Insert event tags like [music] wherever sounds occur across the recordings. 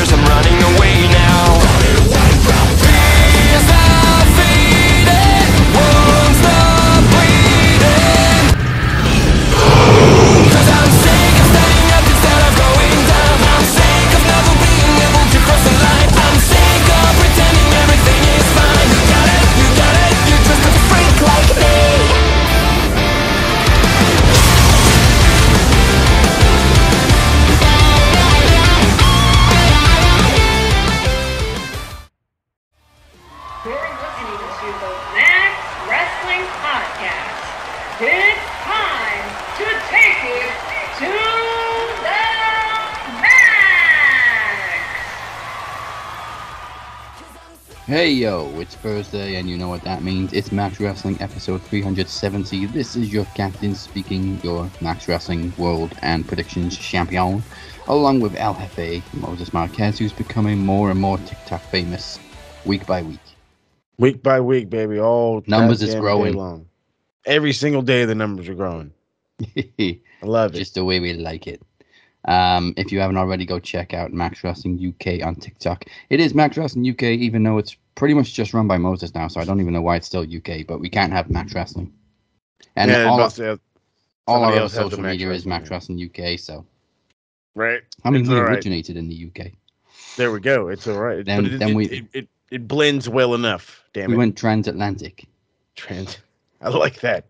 I'm running away Hey yo, it's Thursday, and you know what that means. It's Max Wrestling episode 370. This is your captain speaking, your Max Wrestling World and Predictions champion, along with El Jefe, Moses Marquez, who's becoming more and more TikTok famous week by week. Week by week, baby. All Numbers is growing. long. Every single day, the numbers are growing. [laughs] I love it. Just the way we like it. Um, if you haven't already, go check out Max Wrestling UK on TikTok. It is Max Wrestling UK, even though it's pretty much just run by Moses now, so I don't even know why it's still UK, but we can't have Max Wrestling. And yeah, all, uh, all our social media is Max. Wrestling UK, so right. I mean, It's we all right. originated in the UK. There we go. It's all right. Then- but it, then it, we- it, it, it blends well enough. Damn we went transatlantic. Trans. [laughs] I like that.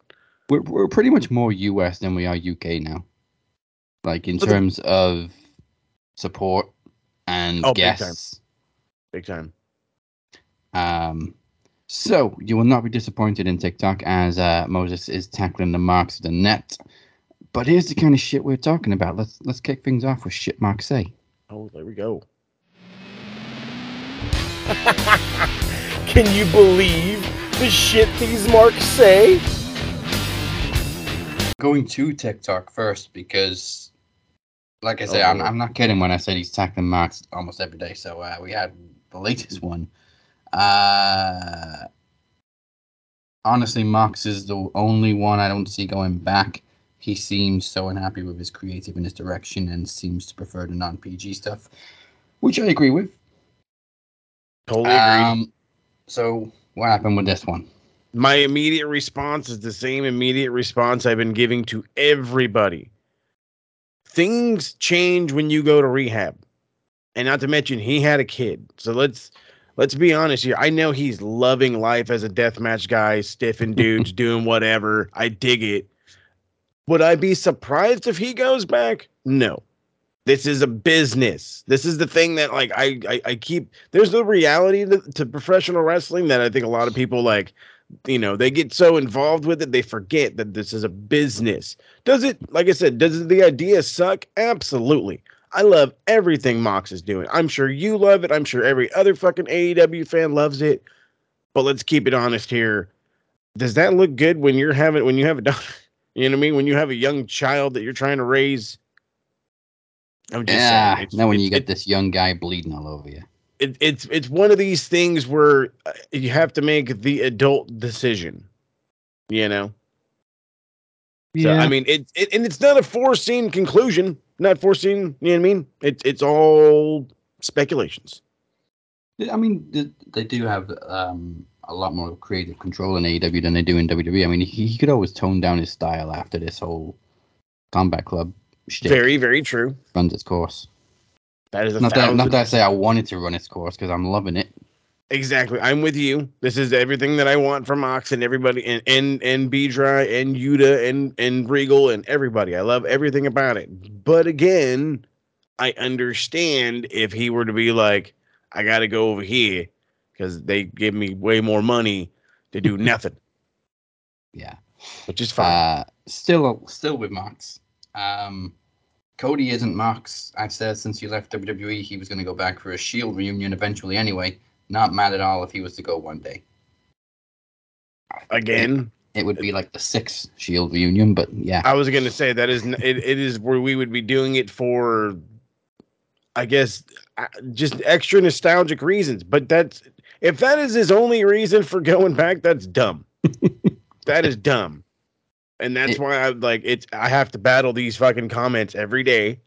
We're, we're pretty much more US than we are UK now. Like in But the- terms of support and Oh, big time. guests. Big time. Um, so you will not be disappointed in TikTok as uh, Moses is tackling the marks of the net. But here's the kind of shit we're talking about. Let's let's kick things off with shit Mark say. Oh, there we go. [laughs] Can you believe the shit these marks say? Going to TikTok first because, like I said, Oh, I'm, I'm not kidding when I said he's tackling marks almost every day. So uh, we had the latest one. Uh, honestly, Mox is the only one I don't see going back. He seems so unhappy with his creative and his direction and seems to prefer the non PG stuff, which I agree with. Totally agreed. Um, so, what happened with this one? My immediate response is the same immediate response I've been giving to everybody. Things change when you go to rehab. And not to mention he had a kid. So let's let's be honest here. I know he's loving life as a deathmatch guy, stiffing [laughs] dudes, doing whatever. I dig it. Would I be surprised if he goes back? No. This is a business. This is the thing that like I I, I keep there's the reality to, to professional wrestling that I think a lot of people like you know they get so involved with it they forget that this is a business does it like i said does the idea suck absolutely i love everything mox is doing. I'm sure you love it. I'm sure every other fucking aew fan loves it. But let's keep it honest here. Does that look good when you're having when you have a daughter you know what i mean? When you have a young child that you're trying to raise? I'm just Yeah, saying it's- now when you get this young guy bleeding all over you. it, it's it's one of these things where uh, you have to make the adult decision you know? So i mean it, it and it's not a foreseen conclusion not foreseen you know what i mean it's it's all speculations I mean, they do have um, a lot more creative control in AEW than they do in WWE. I mean, he, he could always tone down his style after this whole Combat Club shtick very very true runs its course. that is a Not that, not that I say I wanted to run its course because I'm loving it. Exactly i'm with you this is everything that i want from Mox and everybody and and and b-dry and yuta and and regal and everybody i love everything about it but again i understand if he were to be like i gotta go over here because they give me way more money to do [laughs] nothing Yeah. which is fine Uh, still, still with Mox. Um, Cody isn't Mox. I've said since he left WWE he was going to go back for a Shield reunion eventually. Anyway, not mad at all if he was to go one day. again It would be like the sixth Shield reunion, but yeah. I was gonna say that is it, it is where we would be doing it for, I guess, uh, just extra nostalgic reasons. But that's if that is his only reason for going back, that's dumb. [laughs] that is dumb. and that's It- why I like it's. I have to battle these fucking comments every day,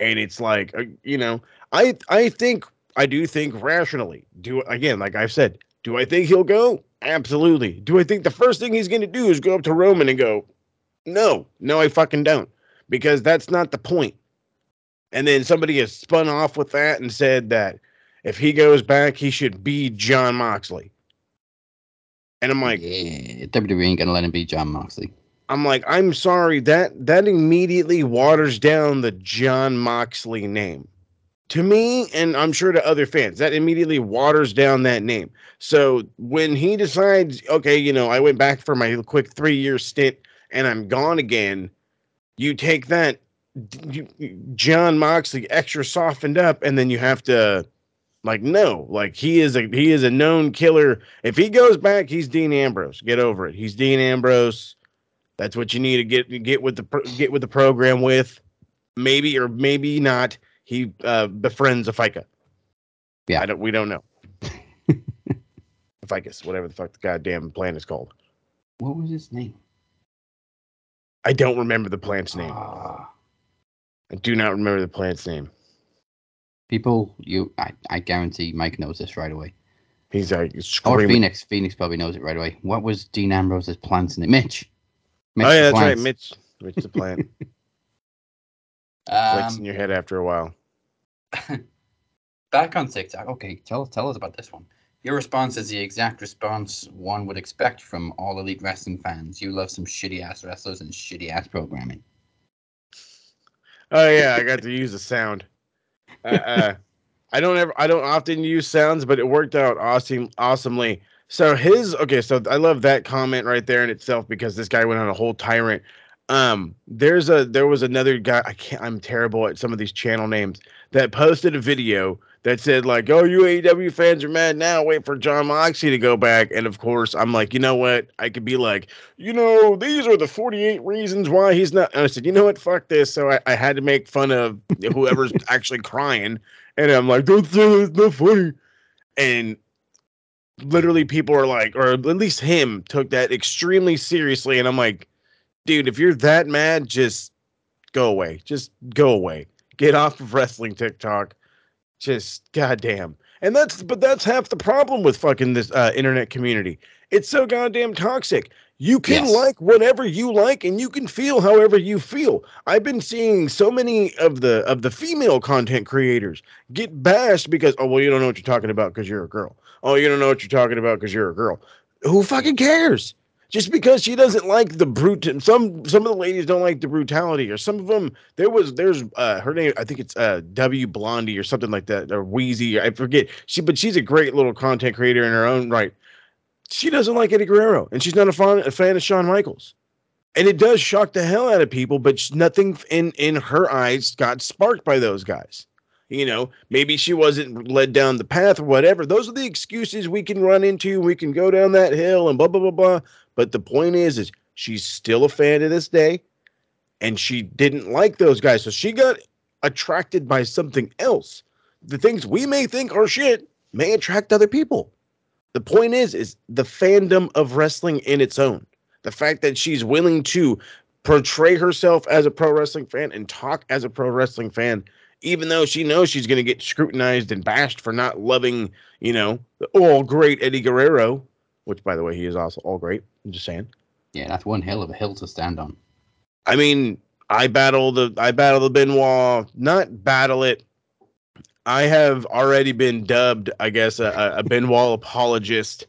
and it's like uh, you know, I I think I do think rationally. Do again, like I've said, do I think he'll go? Absolutely. Do I think the first thing he's going to do is go up to Roman and go, no, no, I fucking don't, because that's not the point. And then somebody has spun off with that and said that if he goes back, he should be John Moxley. And I'm like, yeah, WWE ain't gonna let him be John Moxley. I'm like, I'm sorry that that immediately waters down the John Moxley name. To me, and I'm sure to other fans, that immediately waters down that name. So when he decides, okay, you know, I went back for my quick three year stint and I'm gone again, you take that you- John Moxley extra softened up, and then you have to like no, like he is a he is a known killer. If he goes back, he's Dean Ambrose. Get over it. He's Dean Ambrose. That's what you need to get get with the get with the program with. Maybe or maybe not. He uh, befriends a ficus. Yeah. I don't. We don't know. [laughs] Ficus, whatever the fuck the goddamn plant is called. What was his name? I don't remember the plant's name. Ah, I do not remember the plant's name. people, you, I, I guarantee Mike knows this right away. He's like Or. Phoenix. Phoenix probably knows it right away. What was Dean Ambrose's plant's name? Mitch. Mitch oh yeah, that's right. Mitch. Mitch the plant. [laughs] Clicks in Um, your head after a while. [laughs] back on TikTok. Okay, tell tell us about this one. Your response is the exact response one would expect from all elite wrestling fans. You love some shitty ass wrestlers and shitty ass programming. Oh yeah, I got to use the sound. Uh, uh, [laughs] I don't ever, I don't often use sounds, but it worked out awesome, awesomely. So his okay, so I love that comment right there in itself because this guy went on a whole tyrant. Um, there's a there was another guy. I can't. I'm terrible at some of these channel names that posted a video that said like, "Oh, you AEW fans are mad now. Wait for John Moxley to go back." And of course, I'm like, you know what? I could be like, you know, these are the 48 reasons why he's not. And I said, you know what? Fuck this. So I, I had to make fun of whoever's [laughs] actually crying. And I'm like, don't say that, it's not funny. And literally people are like, or at least him took that extremely seriously. And I'm like, dude, if you're that mad, just go away. Just go away. Get off of wrestling TikTok. Just goddamn. And that's but that's half the problem with fucking this uh, internet community. It's so goddamn toxic. You can Yes. like whatever you like and you can feel however you feel. I've been seeing so many of the of the female content creators get bashed because oh well you don't know what you're talking about because you're a girl. Oh you don't know what you're talking about because you're a girl. Who fucking cares? Just because she doesn't like the brute some some of the ladies don't like the brutality or some of them there was there's uh her name I think it's uh W Blondie or something like that or Wheezy I forget she but she's a great little content creator in her own right. She doesn't like Eddie Guerrero and she's not a fan a fan of Shawn Michaels. And it does shock the hell out of people, but nothing in in her eyes got sparked by those guys. You know, maybe she wasn't led down the path or whatever. Those are the excuses we can run into. We can go down that hill and blah blah blah blah. But the point is, is she's still a fan to this day, and she didn't like those guys, so she got attracted by something else. The things we may think are shit may attract other people. The point is, is the fandom of wrestling in its own. The fact that she's willing to portray herself as a pro wrestling fan and talk as a pro wrestling fan, even though she knows she's going to get scrutinized and bashed for not loving, you know, the all great Eddie Guerrero, which, by the way, he is also all great. I'm just saying. Yeah, that's one hell of a hill to stand on. I mean, I battle the I battle the Benoit, not battle it. I have already been dubbed, I guess, a, a- a Benoit apologist,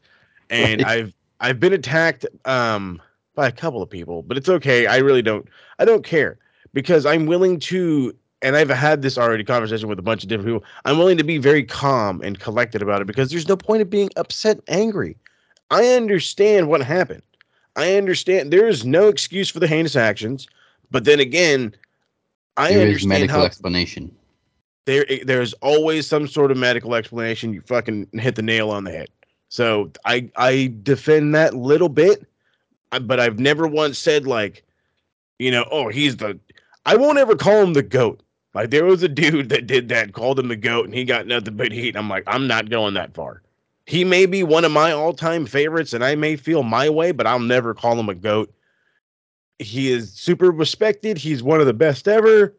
and I've I've been attacked um by a couple of people, but it's okay. I really don't I don't care because I'm willing to and I've had this already conversation with a bunch of different people. I'm willing to be very calm and collected about it because there's no point of being upset and angry. I understand what happened. I understand there is no excuse for the heinous actions, but then again, I There is understand medical how explanation. there eh, there's always some sort of medical explanation. You fucking hit the nail on the head. So I I defend that little bit, but I've never once said like, you know, oh he's the. I won't ever call him the goat. Like there was a dude that did that, called him the goat, and he got nothing but heat. I'm like, I'm not going that far. He may be one of my all-time favorites, and I may feel my way, but I'll never call him a goat. he is super respected. He's one of the best ever.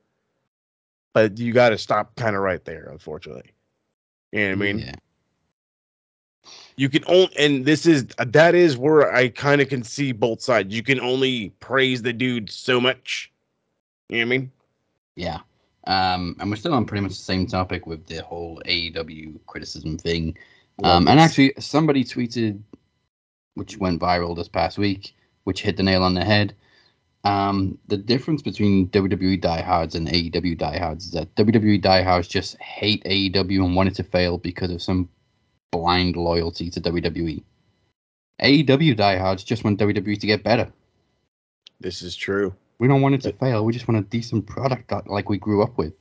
But you got to stop kind of right there, unfortunately. You know what I mean? yeah. You can only, and this is that is where I kind of can see both sides. You can only praise the dude so much. You know what I mean? Yeah. Um, and we're still on pretty much the same topic with the whole AEW criticism thing. Um, and actually, somebody tweeted, which went viral this past week, which hit the nail on the head. Um, the difference between WWE diehards and AEW diehards is that WWE diehards just hate AEW and want it to fail because of some blind loyalty to WWE. AEW diehards just want WWE to get better. this is true. We don't want it to fail. We just want a decent product that, like we grew up with.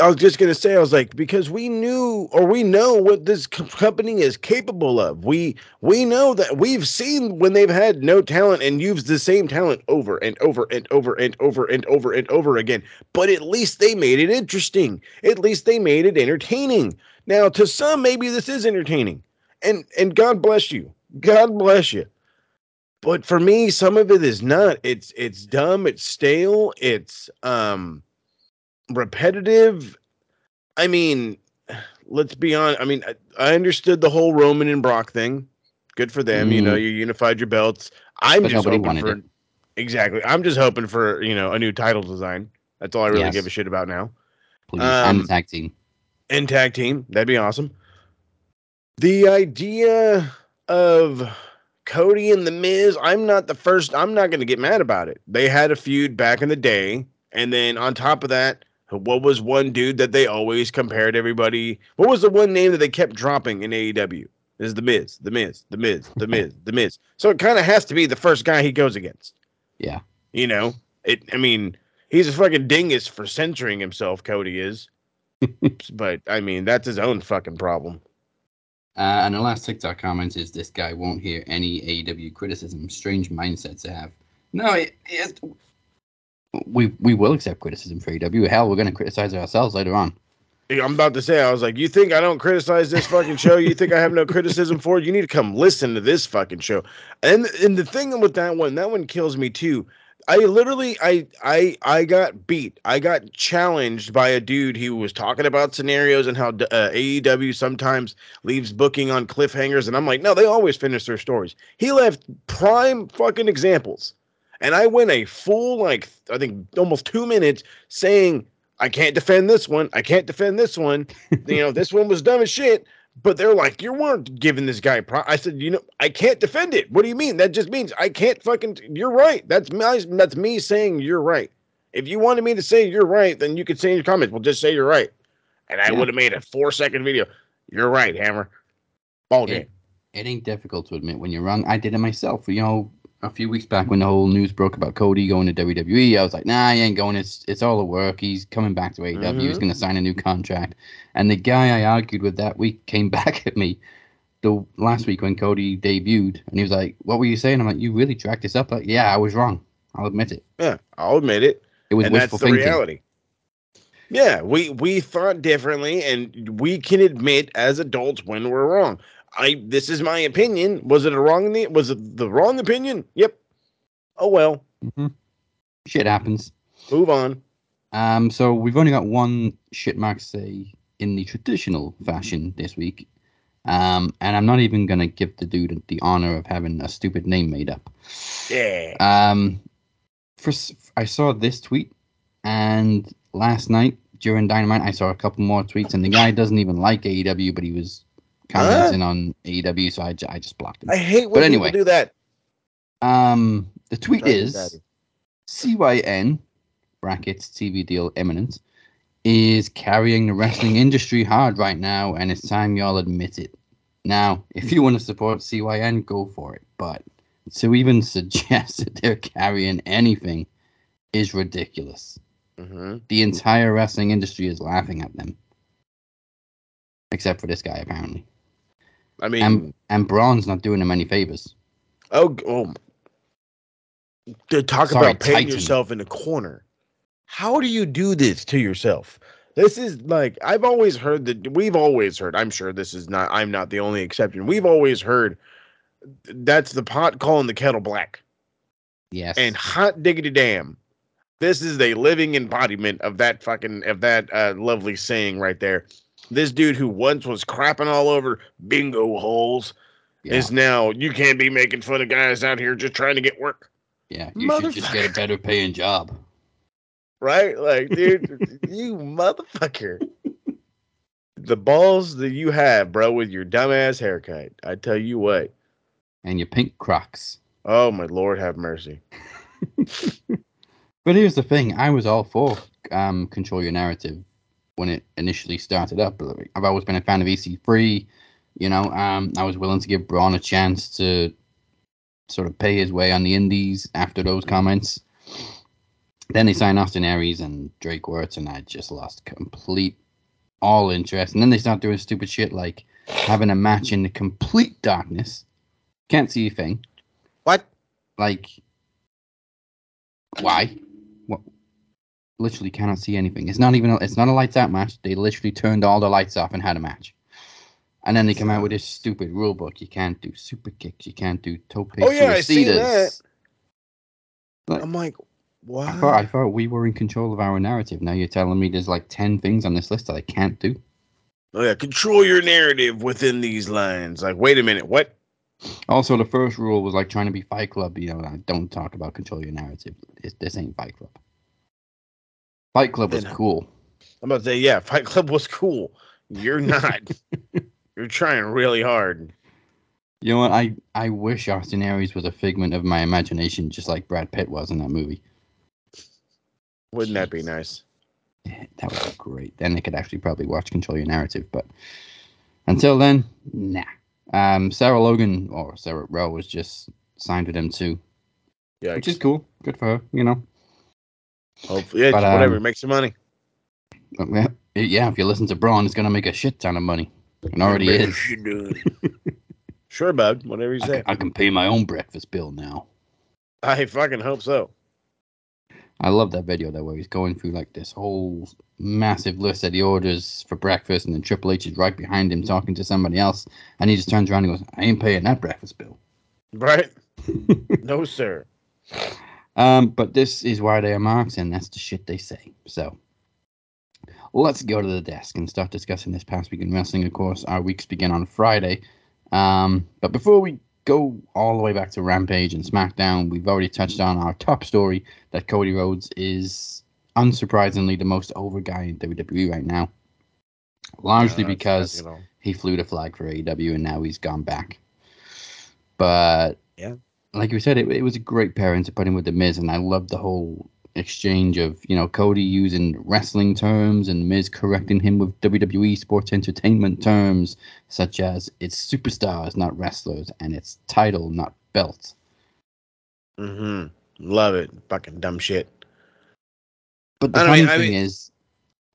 I was just gonna say, I was like, because we knew or we know what this co- company is capable of. We we know that we've seen when they've had no talent and used the same talent over and over and over and over and over and over again. But at least they made it interesting. At least they made it entertaining. Now, to some, maybe this is entertaining, and and God bless you. God bless you. But for me, some of it is not. It's it's dumb. It's stale. It's um repetitive. I mean, let's be honest. I mean, I, I understood the whole Roman and Brock thing. Good for them. You know, you unified your belts. I'm But just hoping for it. exactly. I'm just hoping for you know a new title design. That's all I really Yes. give a shit about now. Please. and Um, the tag team. And tag team, that'd be awesome. The idea of Cody and the Miz, I'm not the first. I'm not going to get mad about it. They had a feud back in the day, and then on top of that, what was one dude that they always compared everybody? What was the one name that they kept dropping in AEW? Is the Miz, the Miz, the Miz, the Miz, the Miz. So it kind of has to be the first guy he goes against. Yeah. You know, it. I mean, he's a fucking dingus for censoring himself. Cody is, [laughs] but I mean, that's his own fucking problem. Uh, and the last TikTok comment is this guy won't hear any AEW criticism. Strange mindset to have. No, it, it, we we will accept criticism for AEW. Hell, we're going to criticize ourselves later on. I'm about to say, I was like, you think I don't criticize this fucking show? You think I have no criticism for it? You need to come listen to this fucking show. And and the thing with that one, that one kills me too. I literally, I I I got beat. I got challenged by a dude who was talking about scenarios and how uh, AEW sometimes leaves booking on cliffhangers, and I'm like, no, they always finish their stories. He left prime fucking examples, and I went a full like I think almost two minutes saying I can't defend this one. I can't defend this one. you know, this one was dumb as shit. But they're like, you weren't giving this guy. Pro-. I said, you know, I can't defend it. What do you mean? That just means I can't fucking. You're right. That's my. That's me saying you're right. If you wanted me to say you're right, then you could say in your comments, well, just say you're right, and I Yeah. would have made a four second video. You're right, Hammer. Ball game. It, it ain't difficult to admit when you're wrong. I did it myself. You know, a few weeks back when the whole news broke about Cody going to WWE, I was like, nah, he ain't going. It's it's all a work. He's coming back to AEW. He's Mhm. going to sign a new contract. And the guy I argued with that week came [laughs] back at me the last week when Cody debuted, and he was like, "What were you saying?" I'm like, "You really dragged this up." Like, yeah, I was wrong. I'll admit it. Yeah, I'll admit it. It was and that's wishful the thinking. reality. Yeah, we we thought differently, and we can admit as adults when we're wrong. I this is my opinion. Was it a wrong? Was it the wrong opinion? Yep. Oh well. Mhm. Shit happens. Move on. Um, so we've only got one shit say in the traditional fashion this week. Um, and I'm not even gonna give the dude the honor of having a stupid name made up. Yeah. Um, first I saw this tweet, and last night during Dynamite, I saw a couple more tweets, and the guy doesn't even like AEW, but he was commenting on AEW, so I, I just blocked him. I hate when But anyway. people do that. Um, the tweet is batty. CYN brackets TV deal imminent is carrying the wrestling industry hard right now, and it's time y'all admit it. Now, if you want to support CYN, go for it. But to even [laughs] suggest that they're carrying anything is ridiculous. Mhm. The entire wrestling industry is laughing at them, except for this guy apparently. I mean, And and Braun's not doing him any favors. oh, oh. To talk Sorry, about painting yourself in a corner. How do you do this to yourself? This is like I've always heard that we've always heard. I'm sure this is not. I'm not the only exception. We've always heard that's the pot calling the kettle black. Yes. And hot diggity damn, this is a living embodiment of that fucking of that uh, lovely saying right there. This dude who once was crapping all over bingo halls yeah. is now you can't be making fun of guys out here just trying to get work, yeah. You should just get a better paying job. right? Like, dude, [laughs] you motherfucker. The balls that you have, bro, with your dumbass haircut. I tell you what. And your pink crocs. Oh my lord, have mercy. [laughs] But here's the thing: I was all for um, control your narrative when it initially started up. I've always been a fan of EC3. You know, um, I was willing to give Braun a chance to sort of pay his way on the Indies after those comments. Then they signed Austin Aries and Drake Wuertz, and I just lost complete all interest. And then they start doing stupid shit like having a match in the complete darkness, can't see a thing. What? Like, why? What? Literally cannot see anything. It's not even. A, it's not a lights out match. They literally turned all the lights off and had a match. And then they come out with this stupid rule book. You can't do super kicks. You can't do tope Oh, yeah, I seen suicidas. I'm like, what? I thought I thought we were in control of our narrative. Now you're telling me there's like ten things on this list that I can't do. oh yeah, control your narrative within these lines. Like, wait a minute, what? Also, the first rule was like trying to be Fight Club. You know, like, don't talk about control your narrative. This, this ain't Fight Club. Fight Club was cool. I'm about to say, yeah, Fight Club was cool. You're [laughs] not. You're trying really hard. You know what? I, I wish Austin Aries was a figment of my imagination, just like Brad Pitt was in that movie. Wouldn't that be nice? Yeah, That would be great. Then they could actually probably watch Control Your Narrative. But until then, nah. Um, Sarah Logan or Sarah Rowe was just signed with them too, Yeah, which is cool. Good for her, you know. Hopefully, yeah, but, just whatever um, makes some money. Yeah, yeah, if you listen to Braun, it's gonna make a shit ton of money. It already is. sure, bud. Whatever you I say. can, I can pay my own breakfast bill now. I fucking hope so. I love that video though, where he's going through like this whole massive list that he orders for breakfast, and then Triple H is right behind him talking to somebody else, and he just turns around and goes, "I ain't paying that breakfast bill." Right? [laughs] no, sir. Um, but this is why they are marks, and that's the shit they say. So let's go to the desk and start discussing this past week in wrestling. Of course, our weeks begin on Friday. Um, but before we go all the way back to Rampage and SmackDown, we've already touched on our top story that Cody Rhodes is unsurprisingly the most over guy in WWE right now. Largely that's- because you know, he flew the flag for AEW and now he's gone back. But Yeah. Like we said, it, it was a great pairing to put him with the Miz, and I loved the whole exchange of you know Cody using wrestling terms and Miz correcting him with WWE sports entertainment terms such as it's superstars, not wrestlers, and it's title, not belt. mhm. Love it. Fucking dumb shit. But the funny mean- I thing mean- is,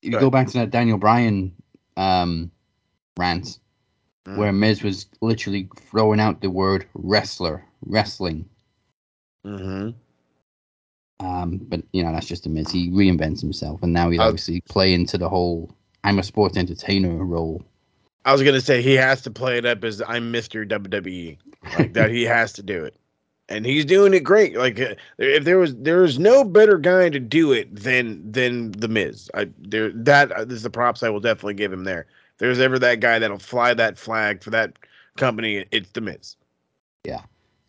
you Go go back to that Daniel Bryan um, rant Mm. where Miz was literally throwing out the word wrestler, wrestling. Mm-hmm. Um, but you know that's just a Miz. He reinvents himself, and now he's Uh, obviously playing to the whole "I'm a sports entertainer" role. I was gonna say he has to play it up as I'm Mr. WWE, like that. [laughs] He has to do it, and he's doing it great. Like uh, if there was there is no better guy to do it than than the Miz. I there that uh, the props I will definitely give him there. If there's ever that guy that'll fly that flag for that company, it's the Miz.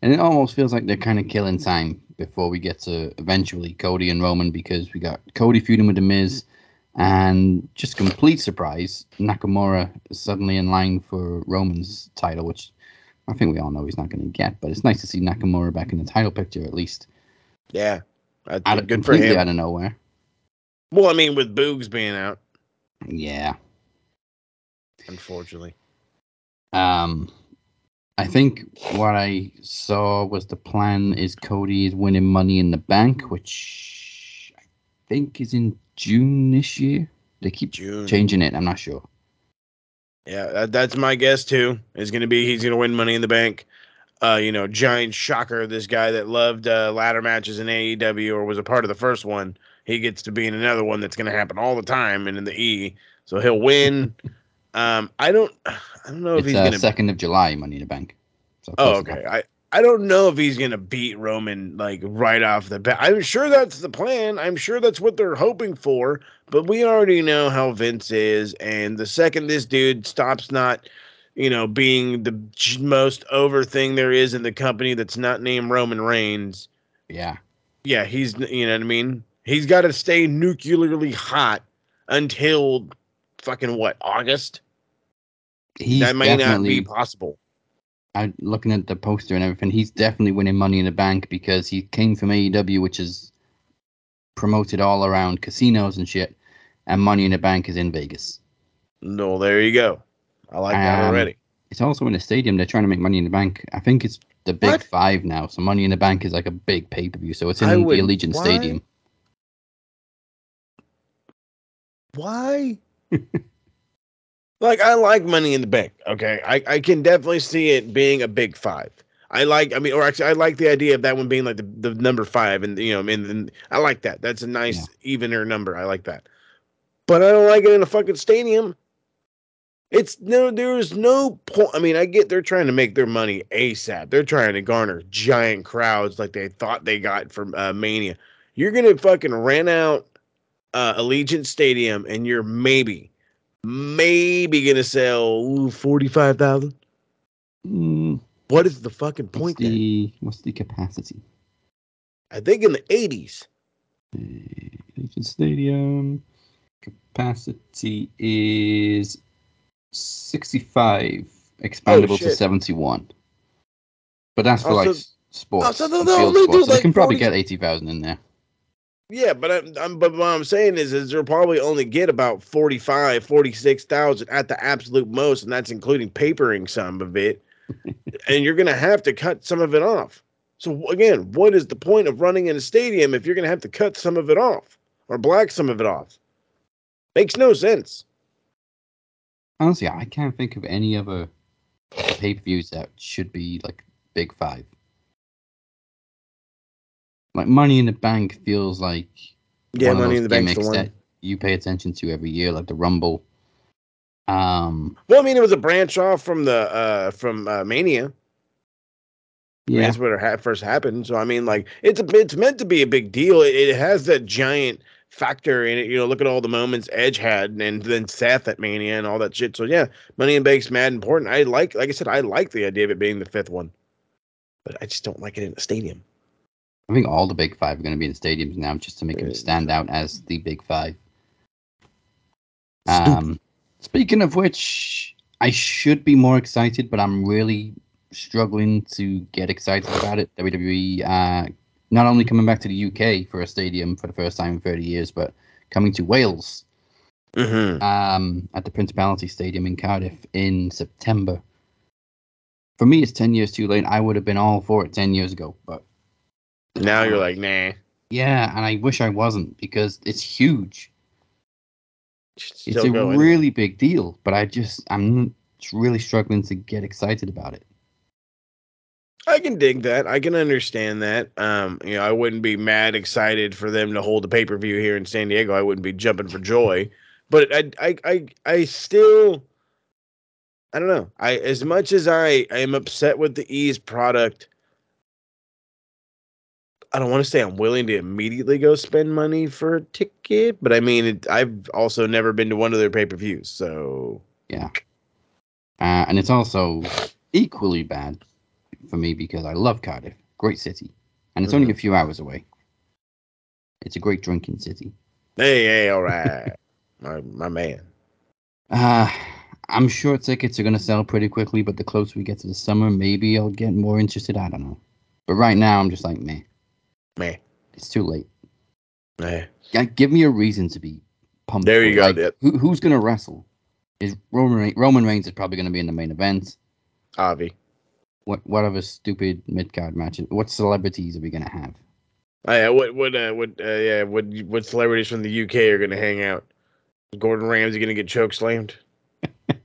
And it almost feels like they're kind of killing time before we get to eventually Cody and Roman because we got Cody feuding with The Miz, and just complete surprise, Nakamura is suddenly in line for Roman's title, which I think we all know he's not going to get. But it's nice to see Nakamura back in the title picture at least. Yeah, that's Out of, good for him. out of nowhere. Well, I mean, with Boogs being out, Yeah. unfortunately. Um, I think what I saw was the plan is Cody is winning Money in the Bank, which I think is in June this year. They keep June. changing it. I'm not sure. Yeah, that, that's my guess too. Is going to be he's going to win Money in the Bank. Uh, you know, giant shocker. This guy that loved uh, ladder matches in AEW or was a part of the first one, he gets to be in another one that's going to happen all the time and in the E. So he'll win. [laughs] um, I don't, I don't know if It's he's uh, going to. second of July, Money in the Bank. So Oh, enough. okay. I I don't know if he's gonna beat Roman like right off the bat. I'm sure that's the plan. I'm sure that's what they're hoping for. But we already know how Vince is, and the second this dude stops not, you know, being the most over thing there is in the company that's not named Roman Reigns, Yeah. yeah, he's you know what I mean. He's got to stay nuclearly hot until fucking what August. He's that may not be possible. I'm looking at the poster and everything, he's definitely winning money in the bank because he came from AEW, which is promoted all around casinos and shit, and Money in the Bank is in Vegas. No, there you go. I like that Um, already. It's also in a stadium. They're trying to make Money in the Bank. I think it's the Big What? Five now. So Money in the Bank is like a big pay per view. So it's in I the would- Allegiant why? Stadium. Why? Like I like Money in the Bank. Okay, I I can definitely see it being a big five. I like. I mean, or actually, I like the idea of that one being like the, the number five, and you know, and, and I like that. That's a nice Yeah. evener number. I like that. But I don't like it in a fucking stadium. It's no, there's no point. I mean, I get they're trying to make their money ASAP. They're trying to garner giant crowds like they thought they got from uh, Mania. You're gonna fucking rent out uh, Allegiant Stadium, and you're maybe, maybe gonna sell forty five thousand. Mm, What is the fucking what's point? Then? the what's the capacity? I think in the eighties. Allegiant Stadium capacity is sixty-five, expandable to Oh, shit. seventy-one. But that's for Oh, like s- sports. so they'll- they'll field only do, sports. So they can probably 40 get eighty thousand in there. Yeah, but I'm, I'm but what I'm saying is is they'll probably only get about 45, 46,000 at the absolute most, and that's including papering some of it. [laughs] and you're gonna have to cut some of it off. So again, what is the point of running in a stadium if you're gonna have to cut some of it off or black some of it off? Makes no sense. Honestly, I can't think of any other pay per views that should be like big five. Like Money in the Bank feels like Yeah, Money in the Bank's the one. that you pay attention to every year, like the Rumble. Um, Well, I mean, it was a branch off from the uh from uh, Mania. yeah, That's what it ha- first happened. So I mean, like it's a, it's meant to be a big deal. It, it has that giant factor in it. You know, look at all the moments Edge had, and then Seth at Mania and all that shit. So yeah, Money in the Bank's mad important. I like, like I said, I like the idea of it being the fifth one, but I just don't like it in a stadium. I think all the big five are going to be in stadiums now, just to make them Yeah. stand out as the big five. Um, speaking of which, I should be more excited, but I'm really struggling to get excited about it. WWE uh, not only coming back to the UK for a stadium for the first time in 30 years, but coming to Wales Mm-hmm. um, at the Principality Stadium in Cardiff in September. For me, it's 10 years too late. I would have been all for it 10 years ago, but Now you're like, nah. yeah, and I wish I wasn't because it's huge. It's a go anyway. really big deal, but I just I'm just really struggling to get excited about it. I can dig that. I can understand that. Um, you know, I wouldn't be mad excited for them to hold the pay per view here in San Diego. I wouldn't be jumping for joy. But I, I, I, I still, I don't know. I as much as I, I am upset with the E's product. I don't want to say I'm willing to immediately go spend money for a ticket, but I mean, it, I've also never been to one of their pay per views, so yeah. Uh, and it's also equally bad for me because I love Cardiff, great city, and it's only a few hours away. It's a great drinking city. hey, hey, all right, my my man. Uh, I'm sure tickets are going to sell pretty quickly, but the closer we get to the summer, maybe I'll get more interested. I don't know. But right now, I'm just like, meh, Man, it's too late. man. G- Give me a reason to be pumped. There you go, Like, Dip. who, who's going to wrestle? Is Roman Reigns, Roman Reigns is probably going to be in the main event. Avi. What what other stupid mid card matches? What celebrities are we going to have? Oh, yeah, what what uh, what uh, yeah what what celebrities from the UK are gonna hang out? Gordon Ramsay gonna get choke slammed? [laughs]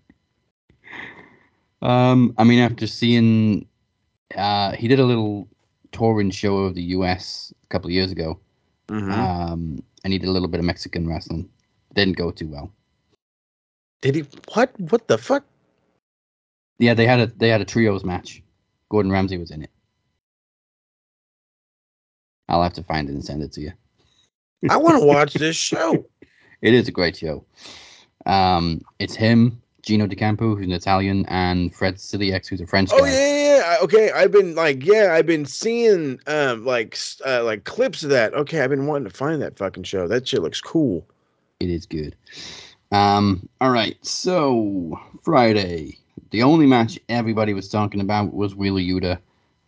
Um, I mean, after seeing, uh, he did a little touring show of the U.S. a couple of years ago. Mm-hmm. Um, and he did a little bit of Mexican wrestling. Didn't go too well. Did he? What? What the fuck? Yeah, they had a they had a trios match. Gordon Ramsay was in it. I'll have to find it and send it to you. I want to watch [laughs] this show. It is a great show. Um, it's him, Gino D'Acampo, who's an Italian, and Fred Sirieix, who's a French Oh guy. yeah, yeah, yeah. Okay, I've been like, yeah, I've been seeing um like uh, like clips of that. Okay, I've been wanting to find that fucking show. That shit looks cool. It is good. Um, all right, so Friday, the only match everybody was talking about was Wheeler Yuta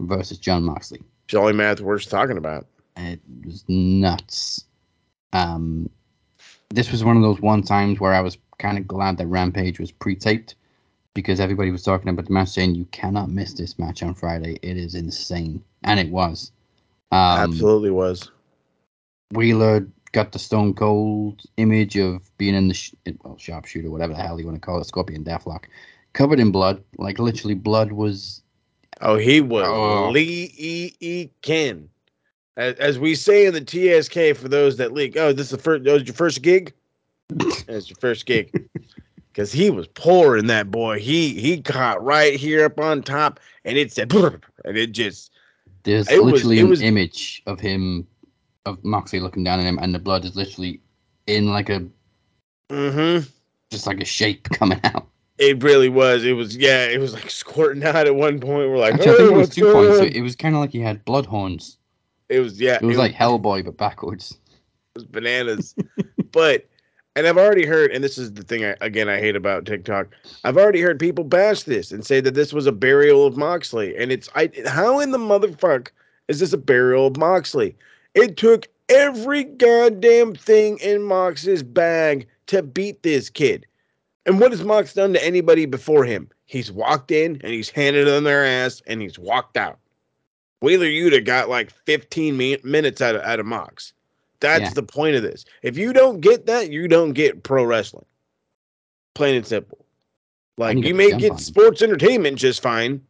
versus John Moxley. It's the only math worth talking about. It was nuts. Um, this was one of those one times where I was kind of glad that Rampage was pre-taped because everybody was talking about the match, saying you cannot miss this match on Friday. It is insane, and it was. Um, Absolutely was. Wheeler got the Stone Cold image of being in the sh- well, sharpshooter, whatever the hell you want to call it, Scorpion Deathlock, covered in blood. Like literally, blood was. Oh, he was Oh. Lee E E Ken. As, as we say in the TSK for those that leak. Oh, this is the first. That was your first gig. That's your first gig. [laughs] Because he was pouring that boy. He he caught right here up on top, and it said, and it just There's It literally it an was- image of him, of Moxley looking down at him, and the blood is literally in like a mm-hmm. just like a shape [laughs] coming out. It really was. It was yeah. It was like squirting out at one point. We're like, Actually, I think "Oh, it was two points. on?" It, it was kind of like he had blood horns. It was yeah. It was like Hellboy, but backwards. [laughs] It was bananas. but and I've already heard, and this is the thing I, again I hate about TikTok. I've already heard people bash this and say that this was a burial of Moxley, and it's I how in the motherfuck is this a burial of Moxley? It took every goddamn thing in Mox's bag to beat this kid. And what has Mox done to anybody before him? He's walked in and he's handed them their ass and he's walked out. Wheeler Yuta got like 15 minutes out of, out of Mox. That's Yeah. the point of this. If you don't get that, you don't get pro wrestling. Plain and simple. Like you may get sports entertainment just fine,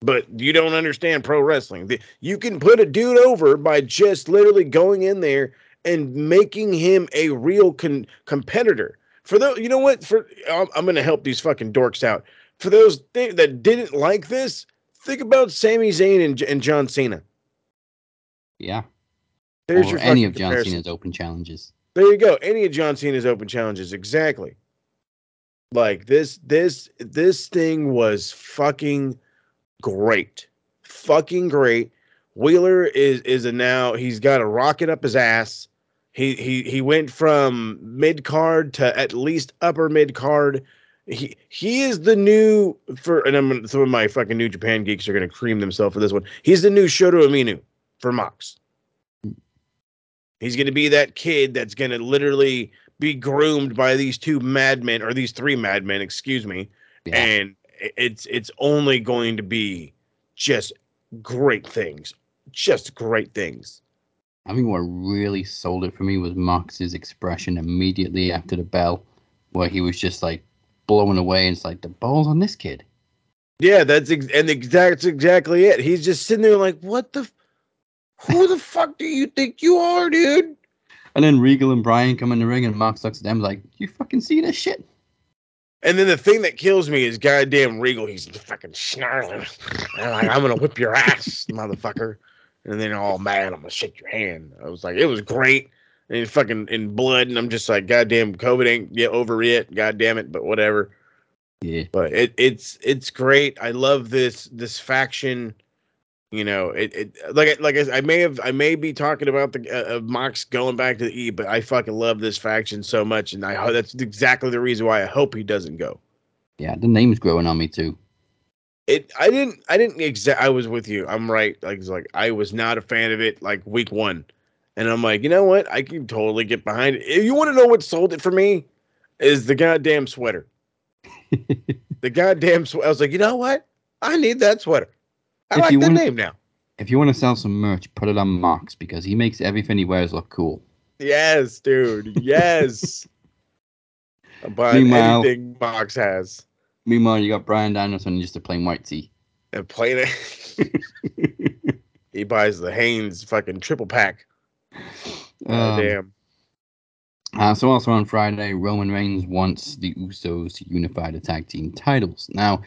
but you don't understand pro wrestling. You can put a dude over by just literally going in there and making him a real con- competitor. For those, you know what? For I'm, I'm going to help these fucking dorks out. For those th- that didn't like this, think about Sami Zayn and, and John Cena. Yeah. There's your any of John comparison. Cena's open challenges. There you go. Any of John Cena's open challenges, exactly. Like this, this, this thing was fucking great, fucking great. Wheeler is is a now. He's got a rocket up his ass. He he he went from mid card to at least upper mid card. He he is the new for and I'm some of my fucking New Japan geeks are gonna cream themselves for this one. He's the new Shota Umino for Mox. He's going to be that kid that's going to literally be groomed by these two madmen or these three madmen, excuse me. Yeah. And it's it's only going to be just great things, just great things. I think what really sold it for me was Mox's expression immediately after the bell, where he was just like blown away and it's like the ball's on this kid. Yeah, that's ex- and exact that's exactly it. He's just sitting there like, what the, f- who the fuck do you think you are, dude? And then Regal and Bryan come in the ring and Mox looks at them like, You fucking see this shit? And then the thing that kills me is goddamn Regal. He's fucking snarling. And like, I'm gonna whip your ass, motherfucker. And then all mad, I'm gonna shake your hand. I was like, it was great. And he's fucking in blood, and I'm just like, goddamn, COVID ain't yet over yet. Goddamn it, but whatever. Yeah. But it, it's it's great. I love this this faction. You know, it, it like I- like I, I may have I may be talking about the uh, Mox going back to the E, but I fucking love this faction so much, and I that's exactly the reason why I hope he doesn't go. Yeah, the name's growing on me too. it i didn't i didn't exact i was with you. I'm right like it's like i was not a fan of it like week one. And i'm like you know what? I can totally get behind it. If you want to know what sold it for me? Is the goddamn sweater. [laughs] The goddamn sweater i was like you know what? I need that sweater i If like you the want- name now if you want to sell some merch, put it on Mox because he makes everything he wears look cool. yes dude yes [laughs] buying Meanwhile- anything Mox has Meanwhile, you got Bryan Danielson just a plain white tee. and playing [laughs] it he buys the Hanes fucking triple pack [laughs] Um, damn Uh, so also on Friday, Roman Reigns wants the Usos to unify the tag team titles. Now,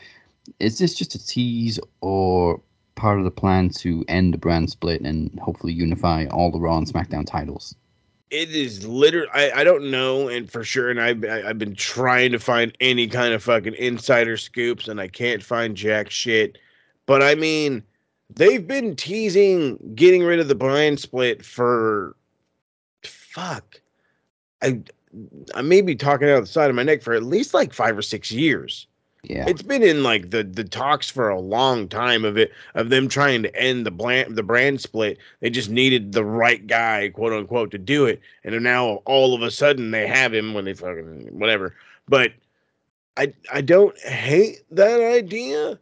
is this just a tease or part of the plan to end the brand split and hopefully unify all the Raw and SmackDown titles? It is literally. I, I don't know, and for sure, and I've I've been trying to find any kind of fucking insider scoops, and I can't find jack shit. But I mean, they've been teasing getting rid of the brand split for fuck. I I may be talking out the side of my neck for at least like five or six years. Yeah. It's been in like the the talks for a long time of it of them trying to end the brand the brand split. They just needed the right guy, quote unquote, to do it, and now all of a sudden they have him when they fucking whatever. But I I don't hate that idea.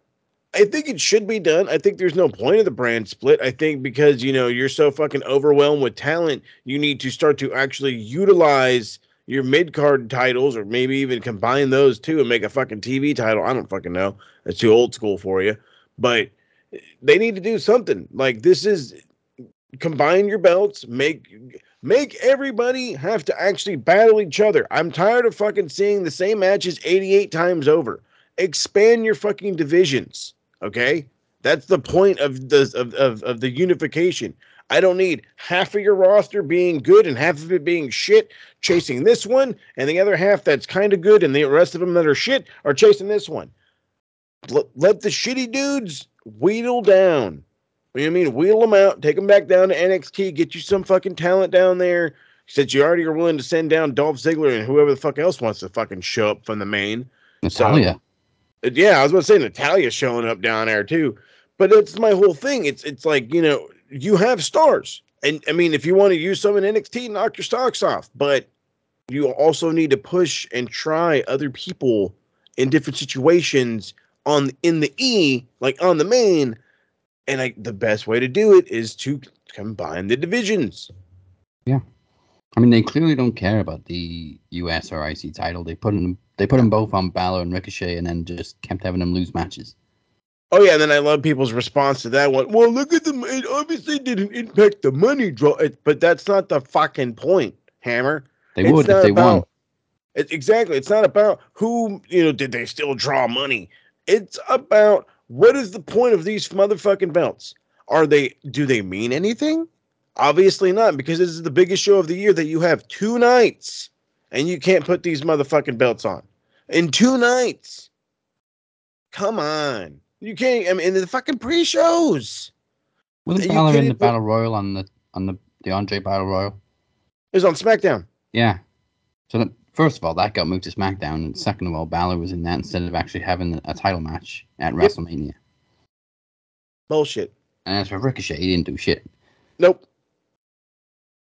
I think it should be done. I think there's no point of the brand split. I think because you know you're so fucking overwhelmed with talent, you need to start to actually utilize your mid card titles, or maybe even combine those two and make a fucking TV title. I don't fucking know. That's too old school for you. But they need to do something. Like this is combine your belts, make make everybody have to actually battle each other. I'm tired of fucking seeing the same matches 88 times over. Expand your fucking divisions. Okay? That's the point of the of, of, of the unification. I don't need half of your roster being good and half of it being shit, chasing this one, and the other half that's kind of good, and the rest of them that are shit are chasing this one. Let, let the shitty dudes wheedle down. You what I mean? Wheel them out, take them back down to NXT, get you some fucking talent down there. Since you already are willing to send down Dolph Ziggler and whoever the fuck else wants to fucking show up from the main. Natalya. Uh, Yeah, I was going to say Natalya's showing up down there too. But that's my whole thing. It's it's like, you know, you have stars. And I mean, if you want to use some in NXT, knock your socks off. But you also need to push and try other people in different situations on in the E, like on the main. And I the best way to do it is to combine the divisions. Yeah. I mean, they clearly don't care about the US or IC title. They put them, they put them both on Balor and Ricochet, and then just kept having them lose matches. Oh yeah, and then I love people's response to that one. Well, look at them. It obviously didn't impact the money draw, but that's not the fucking point, Hammer. They It's would if they about- won. It, exactly. It's not about who you know. Did they still draw money? It's about what is the point of these motherfucking belts? Are they? Do they mean anything? Obviously not, because this is the biggest show of the year that you have two nights, and you can't put these motherfucking belts on in two nights. Come on, you can't. I mean, in the fucking pre-shows. Wasn't you Balor in the? Battle Royal on the on the the Andre Battle Royal? It was on SmackDown. Yeah. So that, first of all, that got moved to SmackDown, and second of all, Balor was in that instead of actually having a title match at Yep. WrestleMania. Bullshit. And as for Ricochet, he didn't do shit. Nope.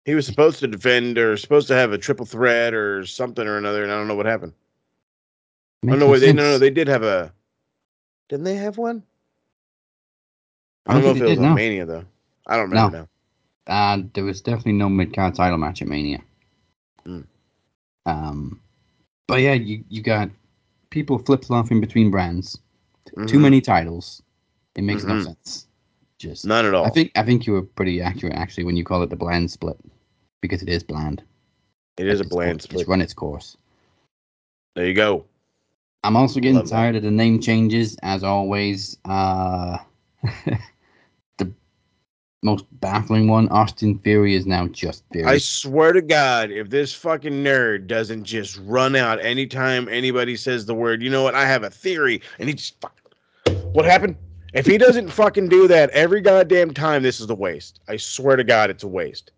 He was supposed to defend or supposed to have a triple threat or something or another, and I don't know what happened. Oh Makes no, wait, they no, no, they did have a. Didn't they have one? I I don't, don't know if it was did, on no. Mania though. I don't remember now. Uh, there was definitely no mid card title match at Mania. Hmm. Um, but yeah, you you got people flip flopping between brands. Too Mhm. many titles. It makes no Mhm. sense. Just None at all. I think I think you were pretty accurate actually when you call it the bland split because it is bland. it is a bland go- split. It's run its course. There you go. I'm also getting Love that. tired of the name changes as always. Uh, [laughs] the most baffling one, Austin Theory, is now just Theory. I swear to God, if this fucking nerd doesn't just run out anytime anybody says the word, you know what? I have a theory, and he just fuck. What happened? If he doesn't fucking do that every goddamn time, this is a waste. I swear to God, it's a waste.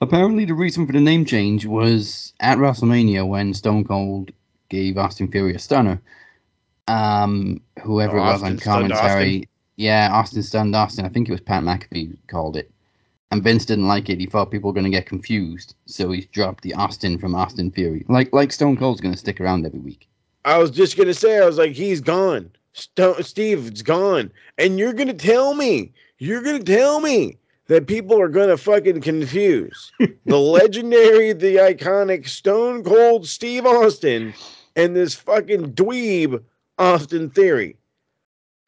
Apparently, the reason for the name change was at WrestleMania when Stone Cold gave Austin Theory a stunner. Um, whoever Oh, it was Austin on commentary, yeah, Austin stunned Austin. I think it was Pat McAfee who called it, and Vince didn't like it. He thought people were going to get confused, so he dropped the Austin from Austin Theory. Like like Stone Cold's going to stick around every week. I was just gonna say, I was like, he's gone. Stone, Steve, it's gone. And you're gonna tell me, you're gonna tell me that people are gonna fucking confuse [laughs] the legendary, the iconic Stone Cold Steve Austin and this fucking dweeb Austin Theory.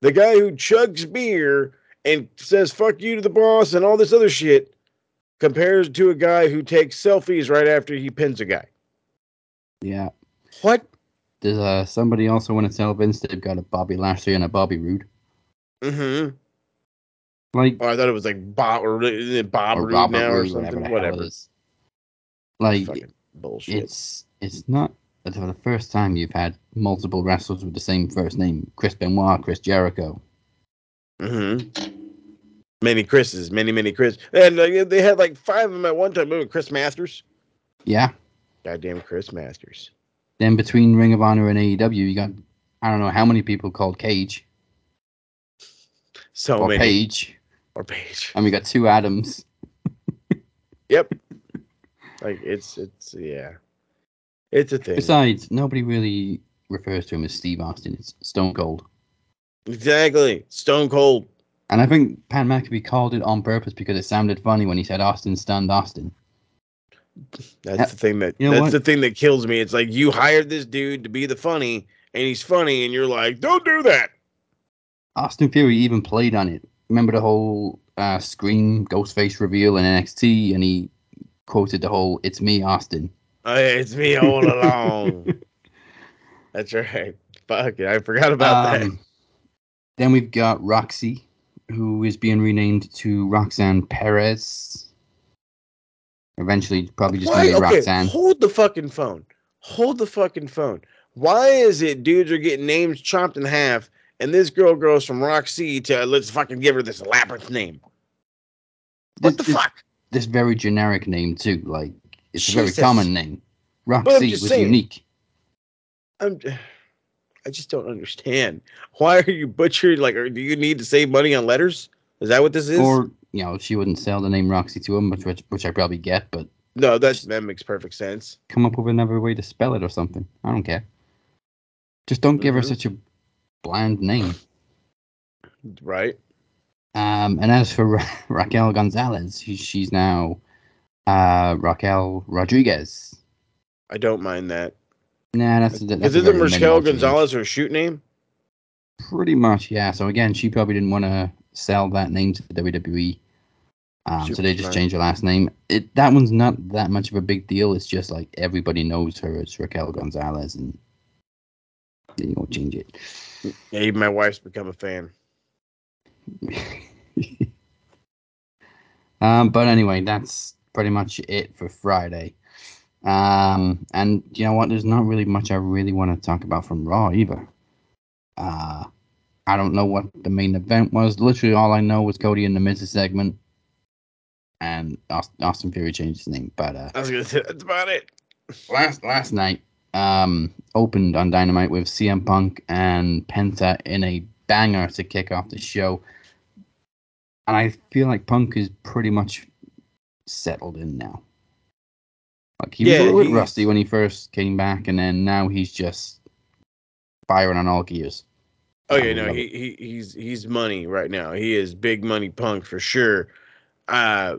The guy who chugs beer and says fuck you to the boss and all this other shit compares to a guy who takes selfies right after he pins a guy. Yeah. What? Does uh, somebody also want to tell Vince they've got a Bobby Lashley and a Bobby Roode? Mm-hmm. Like Oh, I thought it was like Bob or Bob or Roode now or something. Whatever. is. Like bullshit. it's it's not for the first time you've had multiple wrestlers with the same first name: Chris Benoit, Chris Jericho. Mm-hmm. Many Chris's, many many Chris, and uh, they had like five of them at one time. Remember Chris Masters? Yeah. Goddamn Chris Masters. Then between Ring of Honor and AEW, you got I don't know how many people called Cage So or many. Page, Or Page. and we got two Adams. [laughs] Yep. [laughs] like it's it's yeah, it's a thing. Besides, nobody really refers to him as Steve Austin. It's Stone Cold. exactly. Stone Cold. And I think Pat McAfee called it on purpose because it sounded funny when he said Austin stunned Austin. That's the thing that You know that's what? the thing that kills me. It's like you hired this dude to be the funny, and he's funny, and you're like, don't do that. Austin Theory even played on it. Remember the whole uh, Scream Ghostface reveal in NXT, and he quoted the whole "It's me, Austin." Oh, it's me all along. [laughs] That's right. Fuck it, I forgot about that. Um, Then we've got Roxy, who is being renamed to Roxanne Perez. Eventually, probably just going to be Okay, Roxanne. hold the fucking phone. Hold the fucking phone. Why is it dudes are getting names chopped in half, and this girl goes from Roxy to let's fucking give her this labyrinth name? What the This- this- fuck? This very generic name too. Like it's a very common name. Roxy was saying. unique. I'm. I just don't understand. Why are you butchering? Like, do you need to save money on letters? Is that what this is? Or you know, she wouldn't sell the name Roxy to him, which which, which I probably get, but no, that's that makes perfect sense. come up with another way to spell it or something. I don't care. Just don't give her Mhm. such a bland name. Right? Um, and as for Ra- [laughs] Raquel Gonzalez, she, she's now uh, Raquel Rodriguez. I don't mind that. Nah, that's, that's Is a it the very Michelle minimal change. Gonzalez her shoot name? Pretty much, yeah. So again, she probably didn't want to sell that name to the WWE. Um, so they just changed her last name. It that one's not that much of a big deal. It's just like everybody knows her as Raquel Gonzalez, and then you go change it. Yeah, even my wife's become a fan. [laughs] um, but anyway, that's pretty much it for Friday. Um, and you know what? There's not really much I really want to talk about from Raw either. Uh, I don't know what the main event was. Literally, all I know was Cody in the Miz's segment, and Aus- Austin Theory changed his name. But uh, I was gonna say that's about it. last last night um opened on Dynamite with CM Punk and Penta in a banger to kick off the show. And I feel like Punk is pretty much settled in now. Like he was a little bit rusty when he first came back, and then now he's just firing on all gears. Oh yeah, no, he, he he's he's money right now. He is big money punk for sure. Uh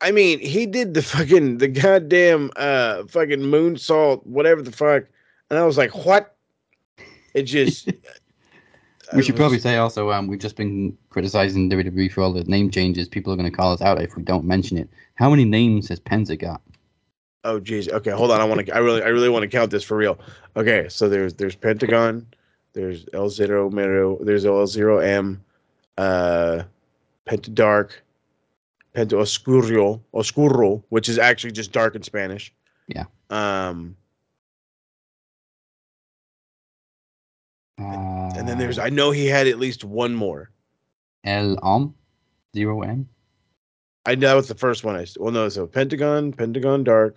I mean, he did the [laughs] fucking the goddamn uh fucking moonsault, whatever the fuck. And I was like, what? It just [laughs] We should I probably say also, um, we've just been criticizing WWE for all the name changes. People are going to call us out if we don't mention it. How many names has Penta got? Oh geez. Okay, hold on. I want to. I really, I really want to count this for real. Okay, so there's there's Pentagon, there's L zero Mero, there's L zero M, uh, Pentadark, Penta Oscuro, Oscuro, which is actually just dark in Spanish. Yeah. Um, Uh, and then there's. I know he had at least one more. L Om, zero M. I know that was the first one. I well no, so Pentagon, Pentagon Dark,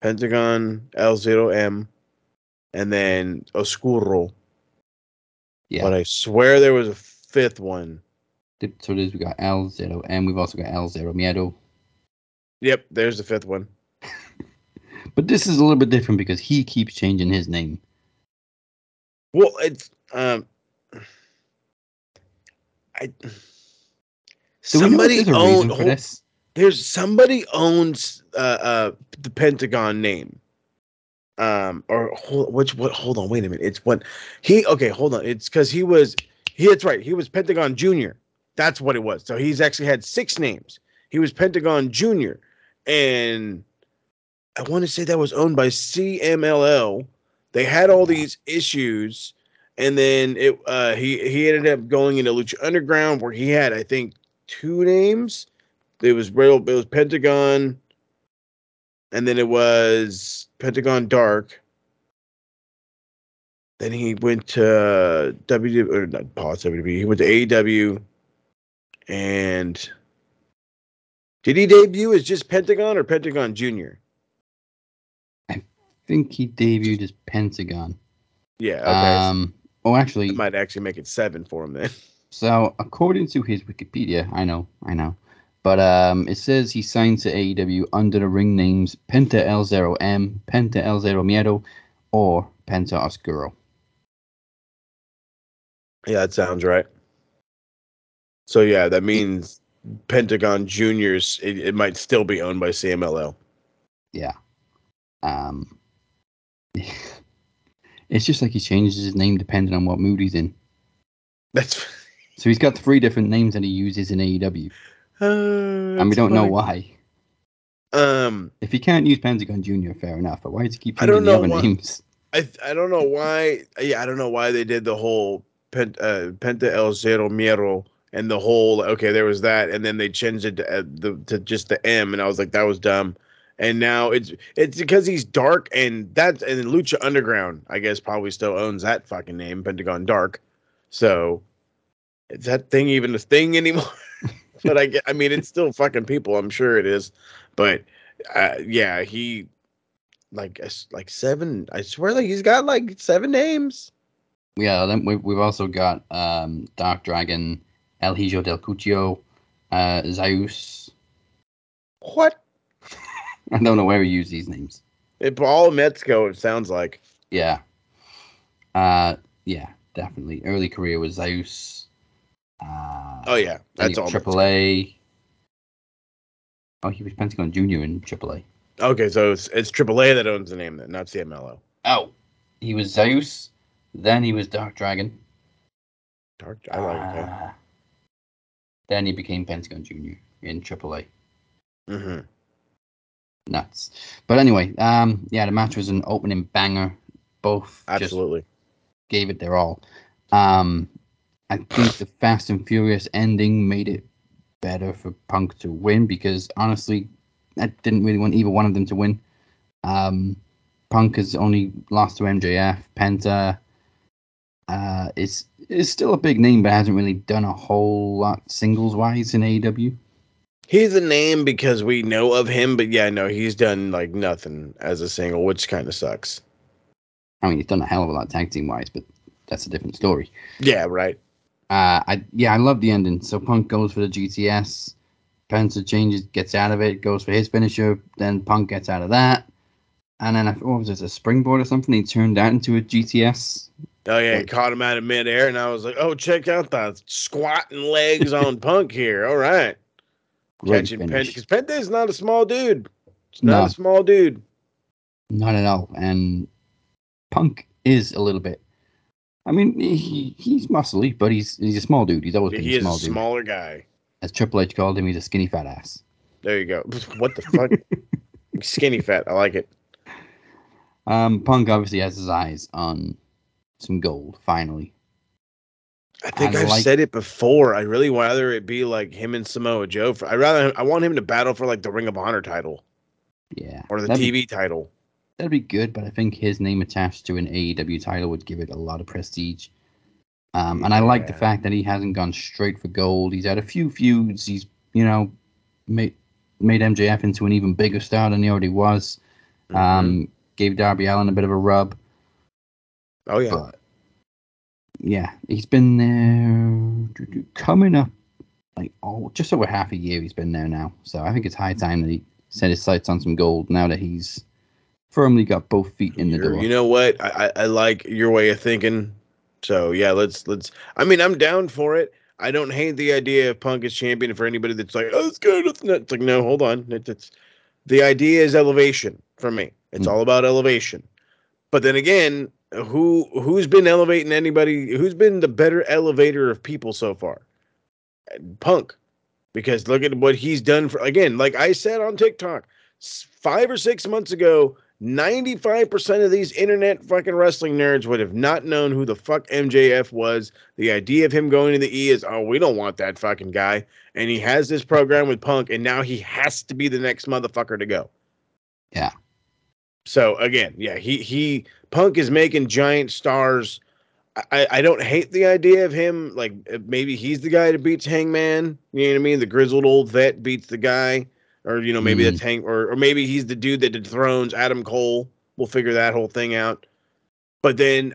Pentagon L zero M, and then Oscuro. Yeah. But I swear there was a fifth one. So there's we got L zero M. We've also got L zero Miedo. Yep, there's the fifth one. [laughs] But this is a little bit different because he keeps changing his name. Well, it's um, I Do we know if somebody there's a for hold- this? there's somebody owns uh uh the Pentagon name. Um, or hold, which what? Hold on, wait a minute. It's what he okay. Hold on. It's because he was he. That's right. He was Pentagon Junior. That's what it was. So he's actually had six names. He was Pentagon Junior, and I want to say that was owned by CMLL. They had all these issues, and then it uh, he he ended up going into Lucha Underground, where he had I think two names. It was. It was Pentagon, and then it was Pentagon Dark. Then he went to W or not pause WWE. He went to AEW, and did he debut as just Pentagon or Pentagon Junior? I think he debuted as Pentagon. Yeah. Okay. Um, oh, actually, that might actually make it seven for him then. [laughs] So, according to his Wikipedia, I know, I know, but um, it says he signed to AEW under the ring names Penta El Zero M, Penta El Zero Miedo, or Penta Oscuro. Yeah, that sounds right. So yeah, that means Pentagon Juniors. It, it might still be owned by CMLL. Yeah. Um, [laughs] it's just like he changes his name depending on what mood he's in. That's [laughs] So he's got three different names that he uses in AEW, and we don't know why. Um, If he can't use Pentagon Junior, fair enough. But why does he keep changing the other why- names? [laughs] I I don't know why. Yeah, I don't know why they did the whole Pent, uh, Penta El Zero Miedo and the whole. Okay, there was that, and then they changed it to, uh, the, to just the M, and I was like, that was dumb. And now it's it's because he's dark, and that and Lucha Underground, I guess, probably still owns that fucking name, Pentagon Dark. So is that thing even a thing [laughs] anymore? but I I mean, it's still fucking people. I'm sure it is. But uh, yeah, he like like seven. I swear, like he's got like seven names. Yeah, then we, we've also got um, Dark Dragon, El Hijo del Cuchillo, uh, Zeus. What? [laughs] I don't know where he used these names. It, all Metzko. It sounds like. Yeah. Uh, yeah, definitely. Early career was Zeus. Uh, Oh yeah, that's all. Triple A. Oh, he was Pentagon Junior in Triple A. Okay, so it's it's AAA that owns the name then, not CMLL. Oh, he was Zeus. Then he was Dark Dragon. Dark. I like that. Uh, Then he became Pentagon Junior in Triple A. Nuts. But anyway, um, yeah, the match was an opening banger. Both Absolutely. gave it their all. Um, I think the Fast and Furious ending made it better for Punk to win because honestly, I didn't really want either one of them to win. Um, Punk has only lost to MJF. Penta uh, is is still a big name, but hasn't really done a whole lot singles wise in AEW. He's a name because we know of him, but yeah, no, he's done like nothing as a single, which kind of sucks. I mean, he's done a hell of a lot tag team wise, but that's a different story. Yeah, right. Uh, I yeah, I love the ending. So Punk goes for the GTS, Penta changes, gets out of it, goes for his finisher. Then Punk gets out of that, and then I, what was it, a springboard or something? He turned that into a GTS. Oh yeah, he Like- caught him out of midair, and I was like, "Oh, check out the squatting legs on Punk here." All right, catching finish. because Penta is not a small dude. It's not No. a small dude. Not at all. And Punk is a little bit. I mean, he he's muscly, but he's he's a small dude. He's always been He a is small a dude. smaller guy. As Triple H called him, he's a skinny fat ass. There you go. [laughs] What the fuck? [laughs] Skinny fat. I like it. Um, Punk obviously has his eyes on some gold. Finally, I think I I've like- said it before. I really rather it be like him and Samoa Joe. For, I rather I want him to battle for like the Ring of Honor title yeah. or the That'd TV be- title. That'd be good, but I think his name attached to an AEW title would give it a lot of prestige. Um, and I like the fact that he hasn't gone straight for gold. He's had a few feuds. He's, you know, made made MJF into an even bigger star than he already was. Mm-hmm. Um, gave Darby Allin a bit of a rub, oh yeah, but yeah, he's been there coming up like oh, just over half a year. He's been there now, so I think it's high time that he set his sights on some gold now that he's firmly got both feet in the You're- door. You know what? I, I I like your way of thinking. So yeah, let's let's. I mean, I'm down for it. I don't hate the idea of Punk as champion for anybody that's like, oh, it's good. It's, not. it's like, no, hold on. It's, it's the idea is elevation for me. It's Mm. all about elevation. But then again, who who's been elevating anybody? Who's been the better elevator of people so far? Punk, because look at what he's done for. Again, like I said on TikTok, five or six months ago, 95% of these internet fucking wrestling nerds would have not known who the fuck MJF was. The idea of him going to the E is, oh, we don't want that fucking guy. And he has this program with Punk, and now he has to be the next motherfucker to go. Yeah. So again, yeah, he he Punk is making giant stars. I, I don't hate the idea of him. Like uh, maybe he's the guy that beats Hangman. You know what I mean? The grizzled old vet beats the guy, or you know maybe Mhm. that's Hang, or or maybe he's the dude that dethrones Adam Cole. We'll figure that whole thing out. But then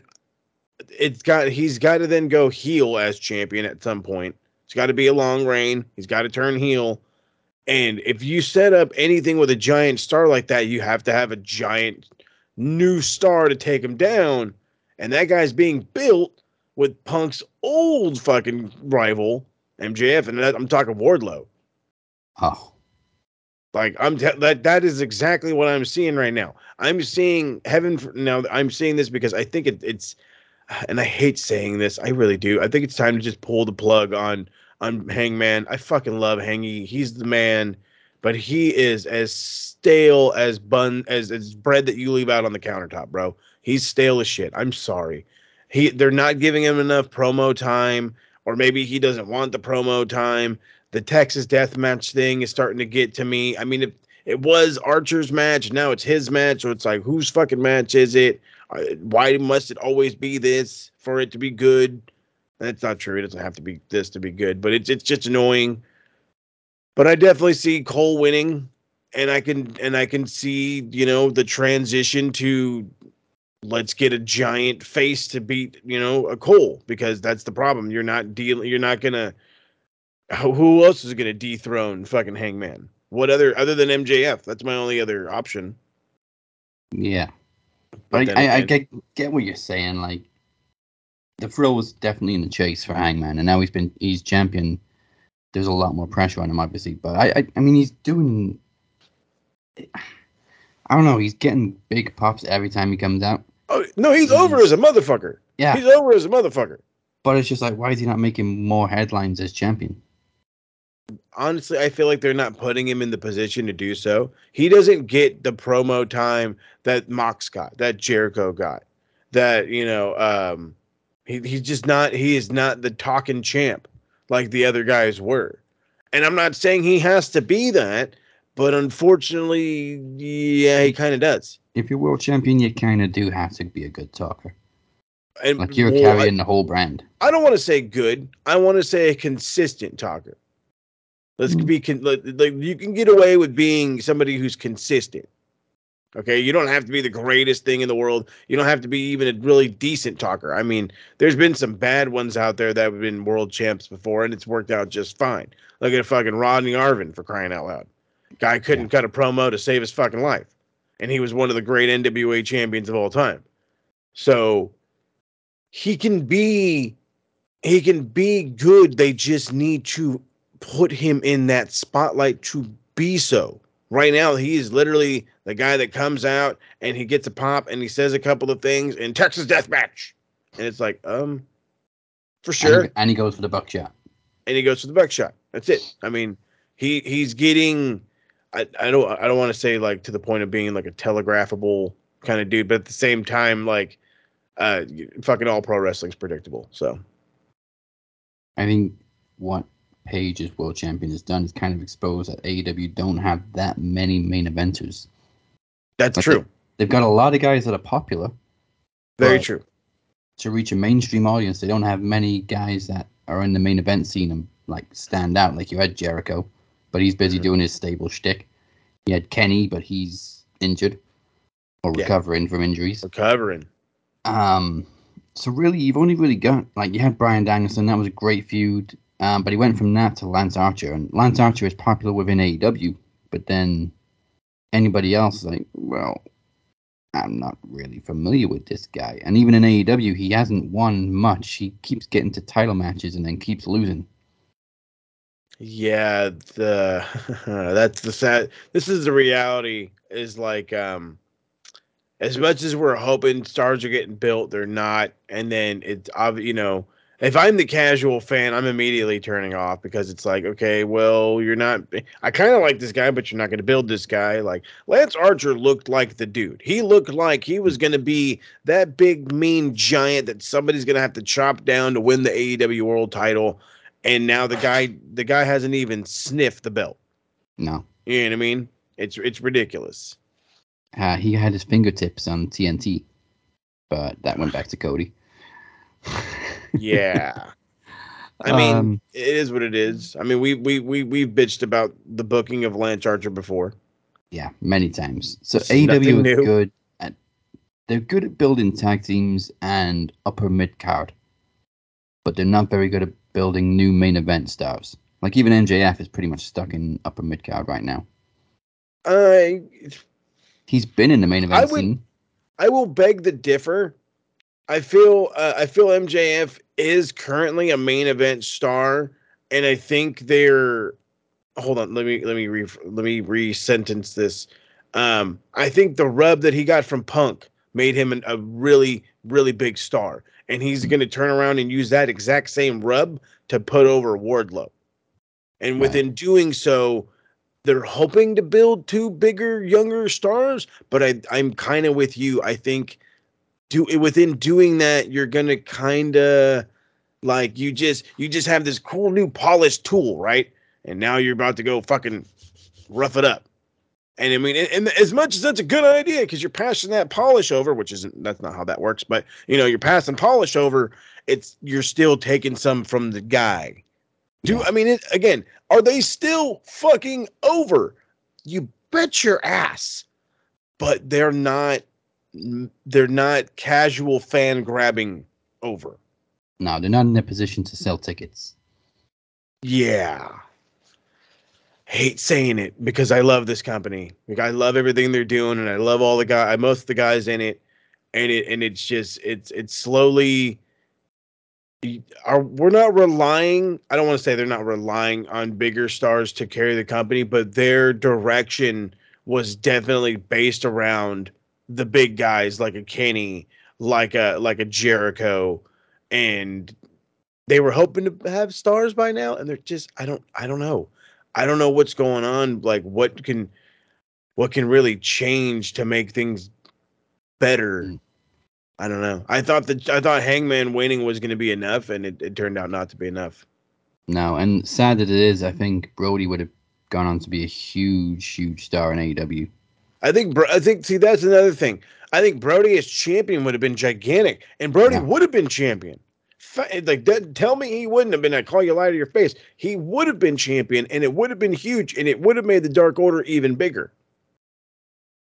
it's got he's got to then go heel as champion at some point. It's got to be a long reign. He's got to turn heel. And if you set up anything with a giant star like that, you have to have a giant new star to take him down. And that guy's being built with Punk's old fucking rival, MJF. And I'm talking Wardlow. Oh, Like I'm that that is exactly what I'm seeing right now. I'm seeing heaven for, now. I'm seeing this because I think it, it's, and I hate saying this. I really do. I think it's time to just pull the plug on on Hangman. I fucking love Hangy. He's the man, but he is as stale as bun as as bread that you leave out on the countertop, bro. He's stale as shit. I'm sorry. He they're not giving him enough promo time, or maybe he doesn't want the promo time the Texas death match thing is starting to get to me. I mean, it, it was Archer's match. Now it's his match. So it's like, whose fucking match is it? Why must it always be this for it to be good? That's not true. It doesn't have to be this to be good, but it's it's just annoying. But I definitely see Cole winning, and I can and I can see you know the transition to let's get a giant face to beat you know a Cole because that's the problem. You're not dealing. You're not gonna who else is going to dethrone fucking Hangman? What other other than MJF? That's my only other option. yeah. But But I, I, I get get what you're saying. Like, the thrill was definitely in the chase for Hangman, and now he's been he's champion. There's a lot more pressure on him, obviously. But I, I, I mean, he's doing. I don't know. He's getting big pops every time he comes out. Oh no, he's over as a motherfucker. Yeah, He's over as a motherfucker. but it's just like, why is he not making more headlines as champion? Honestly, I feel like they're not putting him in the position to do so. He doesn't get the promo time that Mox got, that Jericho got, that you know, um, he, he's just not. He is not the talking champ like the other guys were. And I'm not saying he has to be that, but unfortunately, yeah, he kind of does. If you're world champion, you kind of do have to be a good talker. And Like you're well, I- carrying the whole brand. I don't want to say good. I want to say a consistent talker. Let's Mm. be con- like, like you can get away with being somebody who's consistent. Okay, you don't have to be the greatest thing in the world. You don't have to be even a really decent talker. I mean, there's been some bad ones out there that have been world champs before, and it's worked out just fine. Look at fucking Rodney Arvin for crying out loud. Guy couldn't cut a promo to save his fucking life, and he was one of the great NWA champions of all time. So he can be he can be good. They just need to put him in that spotlight to be so. Right now, he is literally the guy that comes out and he gets a pop and he says a couple of things in Texas Death Match, and it's like, um, for sure. And he, and he goes for the buckshot. and he goes for the buckshot. That's it. I mean, he he's getting. I, I don't I don't want to say like to the point of being like a telegraphable kind of dude, but at the same time, like, uh, fucking all pro wrestling's predictable. So I think what Page as world champion has done is kind of exposed that AEW don't have that many main eventers. That's Like true. They've got a lot of guys that are popular. Very true. To reach a mainstream audience, they don't have many guys that are in the main event scene and like stand out. Like you had Jericho, but he's busy Mhm. doing his stable shtick. You had Kenny, but he's injured or Yeah. recovering from injuries. Recovering. Um, so really, you've only really got like you had Bryan Danielson. That was a great feud. Um, but he went from that to Lance Archer, and Lance Archer is popular within AEW. But then anybody else like, well, I'm not really familiar with this guy. And even in AEW, he hasn't won much. He keeps getting to title matches and then keeps losing. Yeah, the [laughs] that's the sad. This is the reality. Is like um, as much as we're hoping stars are getting built, they're not. And then it's obvious, you know, if I'm the casual fan, I'm immediately turning off because it's like, okay, well, you're not. I kind of like this guy, but you're not going to build this guy. Like Lance Archer looked like the dude. He looked like he was going to be that big, mean giant that somebody's going to have to chop down to win the AEW World Title. And now the guy, the guy hasn't even sniffed the belt. No. You know what I mean? It's it's ridiculous. Uh, he had his fingertips on TNT, but that went back to Cody. Yeah. [laughs] I mean, Um, it is what it is. I mean, we we we we've bitched about the booking of Lance Archer before. Yeah, many times. So It's AEW is good at they're good at building tag teams and upper mid card, but they're not very good at building new main event stars. Like even MJF is pretty much stuck in upper mid card right now. I He's been in the main event I would- scene. I will beg to differ. I feel uh, I feel MJF is currently a main event star, and I think they're. Hold on, let me let me re let me re-sentence this. Um, I think the rub that he got from Punk made him an, a really really big star, and he's going to turn around and use that exact same rub to put over Wardlow. And Right. within doing so, they're hoping to build two bigger, younger stars. But I, I'm kind of with you. I think do it within doing that, you're gonna kind of like you just you just have this cool new polished tool, right? And now you're about to go fucking rough it up. And I mean, and, and as much as that's a good idea, because you're passing that polish over, which isn't that's not how that works, but you know, you're passing polish over, it's you're still taking some from the guy. Do Yeah. I mean it again? Are they still fucking over? You bet your ass. But they're not. They're not casual fan grabbing over. No, they're not in a position to sell tickets. Yeah. Hate saying it because I love this company. Like I love everything they're doing, and I love all the guy, most of the guys in it, and it and it's just it's it's slowly. Are we're not relying? I don't want to say they're not relying on bigger stars to carry the company, but their direction was definitely based around the big guys like a Kenny, like a like a Jericho, and they were hoping to have stars by now and they're just i don't i don't know i don't know what's going on like what can what can really change to make things better Mm. i don't know i thought that i thought hangman winning was going to be enough and it, it turned out not to be enough No, and sad that it is, I think Brody would have gone on to be a huge, huge star in AEW. I think Bro- i think see that's another thing. I think brody as champion would have been gigantic and brody Yeah. would have been champion. Eh, like that, tell me he wouldn't have been i call you a lie to your face. He would have been champion and it would have been huge and it would have made the dark order even bigger.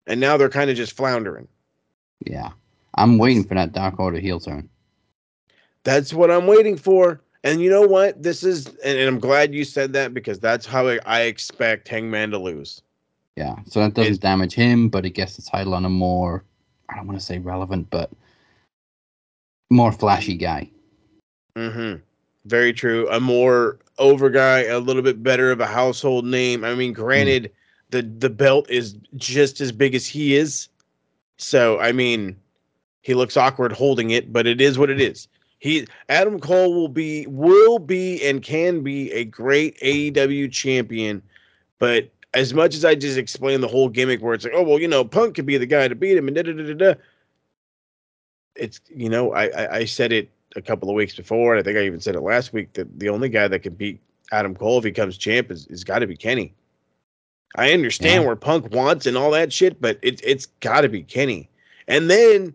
And now they're kind of just floundering. Yeah. I'm waiting for that Dark Order heel turn. that's what i'm waiting for. And you know what? This is and, and i'm glad you said that because that's how i, I expect hangman to lose Yeah. So that doesn't damage him, but it gets the title on a more, I don't want to say relevant, but more flashy guy. Mm-hmm. Very true. A more over guy, a little bit better of a household name. I mean, granted, the the belt is just as big as he is. So I mean, he looks awkward holding it, but it is what it is. He Adam Cole will be will be and can be a great AEW champion, but as much as I just explained the whole gimmick where it's like, oh well, you know, Punk could be the guy to beat him and da da da da. It's you know, I, I I said it a couple of weeks before, and I think I even said it last week that the only guy that can beat Adam Cole if he comes champ is, is got to be Kenny. I understand Yeah. where Punk wants and all that shit, but it's it's got to be Kenny. And then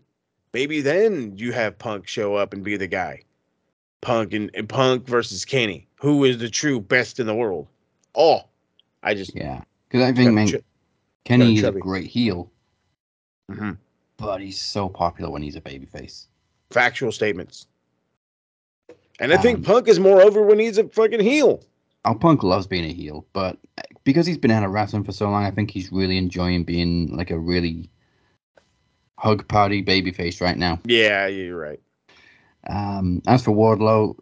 maybe then you have Punk show up and be the guy. Punk and, and Punk versus Kenny. Who is the true best in the world? Oh, I just Yeah. Because I think, man, Ch- Kenny is a great heel, Mhm. but he's so popular when he's a babyface. factual statements. And I think Um, Punk is more over when he's a fucking heel. Al Punk loves being a heel, but because he's been out of wrestling for so long, I think he's really enjoying being like a really hug party babyface right now. Yeah, you're right. Um, as for Wardlow,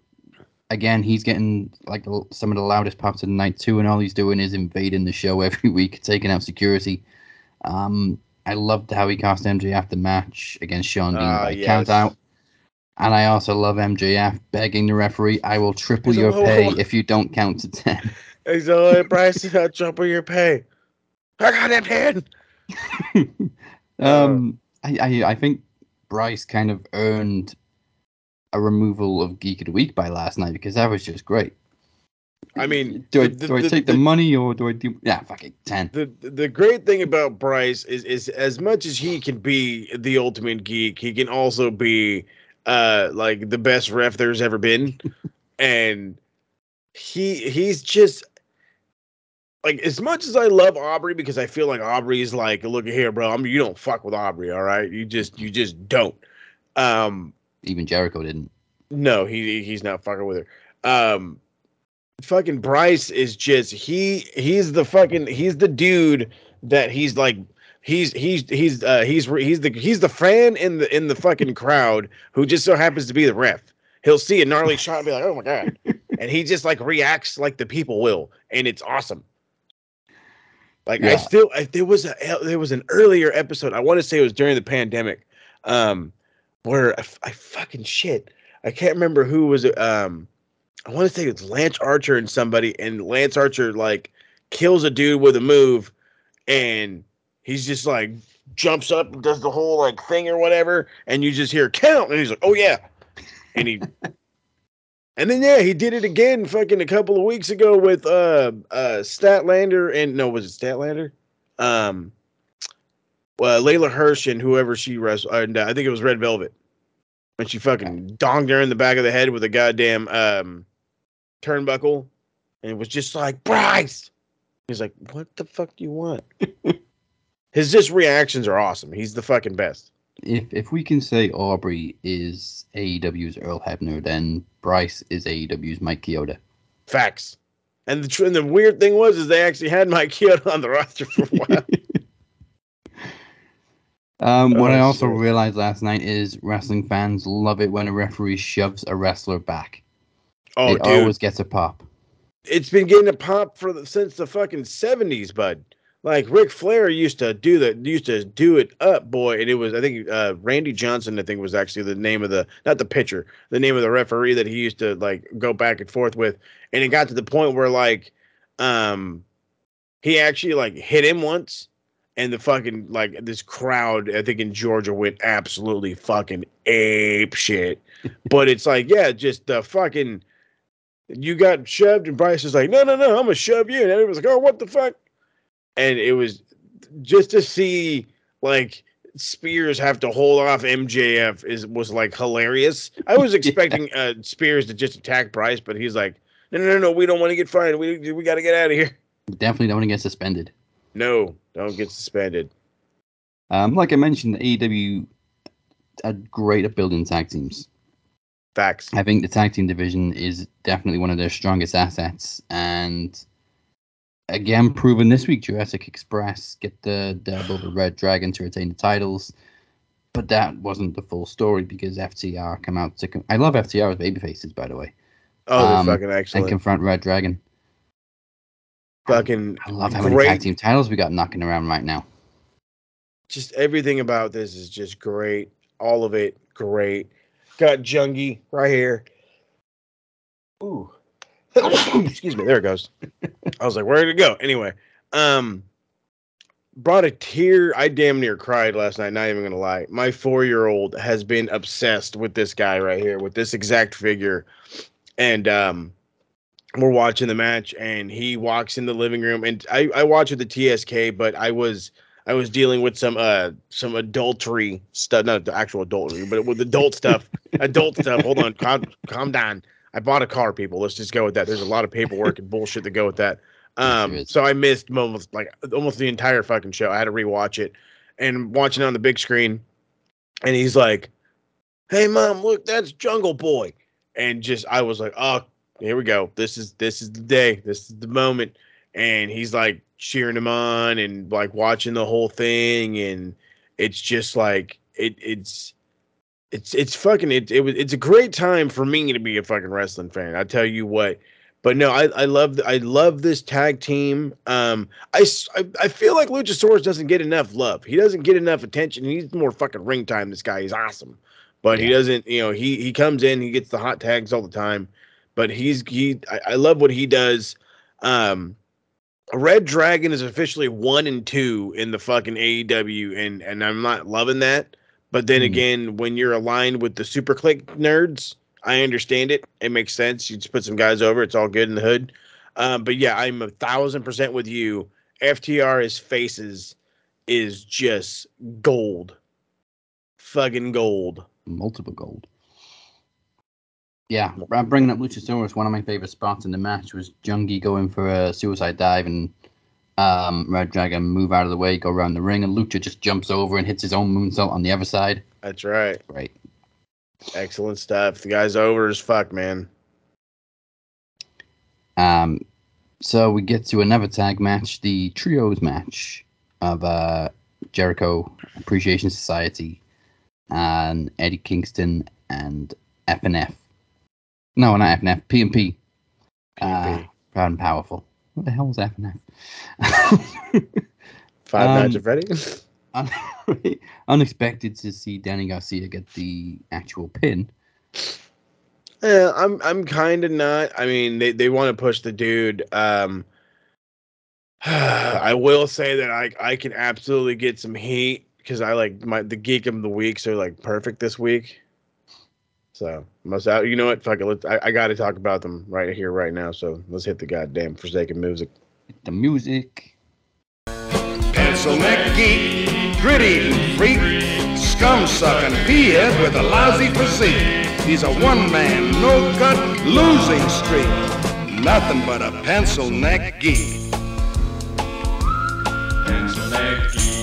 again, he's getting like some of the loudest parts of the night too, and all he's doing is invading the show [laughs] every week, taking out security. Um, I loved how he cast MJ after match against Shawn Dean Ah, by yes. count out. And I also love MJF begging the referee, I will triple a your pay if you don't count to 10. [laughs] He's like, "Hey, Bryce, I'll triple your pay. I got that [laughs] head. um, I, I, I think Bryce kind of earned a removal of Geek of the Week by last night because that was just great. I mean, do I, the- do I take the, the- money or do I do? Yeah, fuck it, 10. the the great thing about Bryce is is as much as he can be the ultimate geek, he can also be uh like the best ref there's ever been. [laughs] and he he's just like as much as I love Aubrey because I feel like Aubrey is like, look at here, bro. I mean, you don't fuck with Aubrey, all right? You just you just don't. Um Even Jericho didn't. no, he he's not fucking with her. Um fucking Bryce is just he he's the fucking he's the dude that he's like he's he's he's uh he's he's the he's the fan in the in the fucking crowd who just so happens to be the ref. He'll see a gnarly [laughs] shot and be like, "Oh my god." And he just like reacts like the people will and it's awesome. Like I still I, there was a there was an earlier episode. I want to say it was during the pandemic. Um where I fucking shit. I can't remember who was. Um, I want to say it's Lance Archer and somebody, and Lance Archer like kills a dude with a move, and he's just like jumps up and does the whole like thing or whatever, and you just hear count, and he's like, oh yeah, and he. And then yeah, he did it again fucking a couple of weeks ago with uh uh Statlander and no, was it Statlander? Um well, Leyla Hirsch and whoever she wrestled, and uh, I think it was Red Velvet when she fucking donged her in the back of the head with a goddamn um turnbuckle, and it was just like Bryce. He's like, "What the fuck do you want?" [laughs] His just reactions are awesome. He's the fucking best. If if we can say Aubrey is AEW's Earl Hebner, then Bryce is AEW's Mike Chioda. Facts. And the tr- and the weird thing was is they actually had Mike Chioda on the roster for a while. [laughs] Um, what I Oh, also realized last night is wrestling fans love it when a referee shoves a wrestler back. oh, it dude, always gets a pop. it's been getting a pop for the, since the fucking seventies, bud. Like Ric Flair used to do that, used to do it up, boy. And it was, I think, uh, Randy Johnson. I think was actually the name of the, not the pitcher, the name of the referee that he used to like go back and forth with. And it got to the point where like, um, he actually like hit him once, and the fucking like this crowd, I think in Georgia went absolutely fucking ape shit. [laughs] but it's like, yeah, just the fucking you got shoved, and Bryce is like, no, no, no, I'm gonna shove you, and everyone's like, oh, what the fuck? And it was just to see like Spears have to hold off MJF is was like hilarious. I was [laughs] expecting uh, Spears to just attack Bryce, but he's like, no, no, no, no, we don't want to get fined. We we got to get out of here. Definitely don't want to get suspended. No, don't get suspended. Um, like I mentioned, AEW are great at building tag teams. Facts. I think the tag team division is definitely one of their strongest assets, and again, proven this week, Jurassic Express get the dub over Red Dragon to retain the titles, but that wasn't the full story because FTR come out to. Com- I love FTR as babyfaces, by the way, Oh, Um, fucking and confront Red Dragon. Fucking I love how many tag team titles we got knocking around right now. just everything about this is just great. All of it great. Got Jungie right here. Ooh. [coughs] Excuse me. There it goes. I was like, where did it go? Anyway, um, brought a tear. I damn near cried last night. Not even gonna lie. My four-year-old has been obsessed with this guy right here, with this exact figure, and um, we're watching the match, and he walks in the living room, and I I watch with the TSK, but I was I was dealing with some uh some adultery stuff, not the actual adultery, but with adult stuff, [laughs] adult stuff. Hold on, calm, calm down. I bought a car, people. Let's just go with that. There's a lot of paperwork and bullshit to go with that. Um, Yes, there is. so I missed almost like almost the entire fucking show. I had to rewatch it and watching it on the big screen. And he's like, "Hey, mom, look, that's Jungle Boy." And just I was like, "Oh, here we go. This is this is the day. This is the moment." And he's like cheering him on and like watching the whole thing, and it's just like it it's it's it's fucking it, it was it's a great time for me to be a fucking wrestling fan. I tell you what. But no, I, I love I love this tag team. Um, I I feel like Luchasaurus doesn't get enough love. He doesn't get enough attention. He needs more fucking ring time. This guy, he's awesome. but he doesn't. You know, he he comes in, he gets the hot tags all the time, but he's he. I, I love what he does. Um, Red Dragon is officially one and two in the fucking AEW, and and I'm not loving that. But then Mhm. again, when you're aligned with the SuperKliq nerds, I understand it. It makes sense. You just put some guys over, it's all good in the hood. Um, but yeah, I'm a thousand percent with you. FTR his faces is just gold. Fucking gold. multiple gold. Yeah, bringing up Luchasaurus, one of my favorite spots in the match was Jungie going for a suicide dive and um, reDRagon move out of the way, go around the ring, and Lucha just jumps over and hits his own moonsault on the other side. That's right. Right. Excellent stuff. The guy's over as fuck, man. Um, so we get to another tag match, the trios match of uh, Jericho Appreciation Society and Eddie Kingston and FNF. No, not FNF, PMP. Uh, PMP. proud and powerful. What the hell was FNF? [laughs] Five um, Nights at Freddy. [laughs] Unexpected to see Danny Garcia get the actual pin. Yeah, I'm I'm kind of not. I mean, they, they want to push the dude. Um, [sighs] I will say that I I can absolutely get some heat because I like my the geek of the weeks are like perfect this week. So must out. You know what? Fuck it. Let's, I I got to talk about them right here, right now. So let's hit the goddamn Forsaken music. The music. Pencil neck geek, grit eating freak, scum sucking peahead with a lousy physique. He's a one man, no cut, losing streak. Nothing but a pencil neck geek. All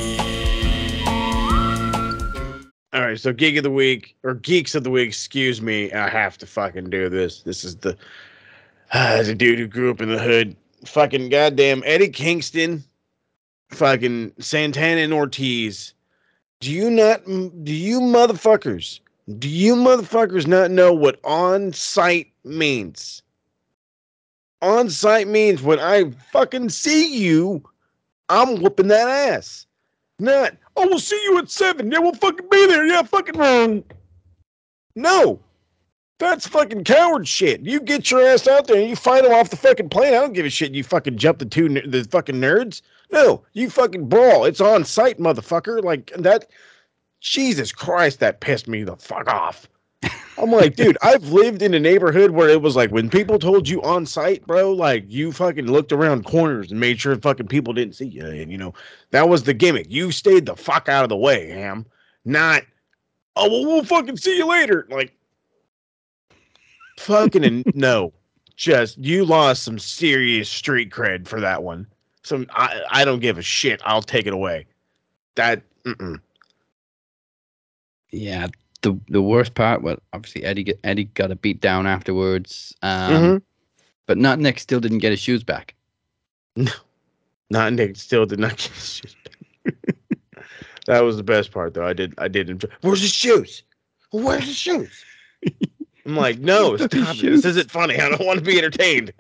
right, so geek of the week or geeks of the week, excuse me. I have to fucking do this. This is the [sighs] as a dude who grew up in the hood. Fucking goddamn Eddie Kingston, fucking Santana and Ortiz. Do you not? Do you motherfuckers? Do you motherfuckers not know what on site means? On site means when I fucking see you, I'm whooping that ass. Not, oh, we'll see you at seven. Yeah, we'll fucking be there. Yeah, fucking wrong. No. That's fucking coward shit. You get your ass out there and you fight them off the fucking plane. I don't give a shit. You fucking jump the two ner- the fucking nerds. No, you fucking brawl. It's on site, motherfucker. Like that. Jesus Christ, that pissed me the fuck off. I'm like, dude, I've lived in a neighborhood where it was like when people told you on site, bro, like you fucking looked around corners and made sure fucking people didn't see you. And you know, that was the gimmick. You stayed the fuck out of the way, Ham. Not, oh, well, we'll fucking see you later. Like, fucking and [laughs] no. Just, you lost some serious street cred for that one. Some, I, I don't give a shit. I'll take it away. That, mm-mm. Yeah, the the worst part, well, obviously Eddie get- Eddie got a beat down afterwards. Um, Mhm. But not Nick still didn't get his shoes back. No, Not Nick still did not [laughs] get his shoes. back. [laughs] that was the best part, though. I did, I did enjoy. Where's his shoes? Where's his shoes? [laughs] I'm like, no, stop it. This isn't funny. I don't want to be entertained.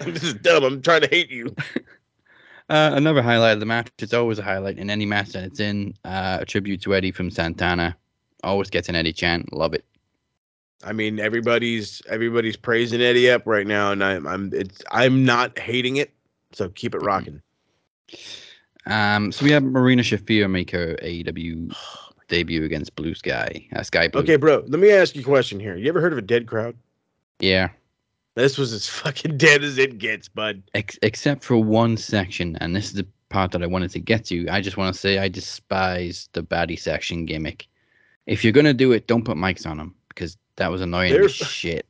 this is dumb. I'm trying to hate you. Uh, another highlight of the match. It's always a highlight in any match that it's in. Uh, a tribute to Eddie from Santana. Always gets an Eddie chant. Love it. I mean, everybody's everybody's praising Eddie up right now, and I'm I'm it's I'm not hating it. So keep it rocking. Um, so we have Marina Shafir make her AEW [sighs] debut against Blue Sky. Uh, Sky Blue. Okay, bro. Let me ask you a question here. You ever heard of a dead crowd? Yeah. This was as [laughs] fucking dead as it gets, bud. Ex- except for one section, and this is the part that I wanted to get to. I just want to say I despise the baddie section gimmick. If you're gonna do it, don't put mics on them because that was annoying They're- as [laughs] shit.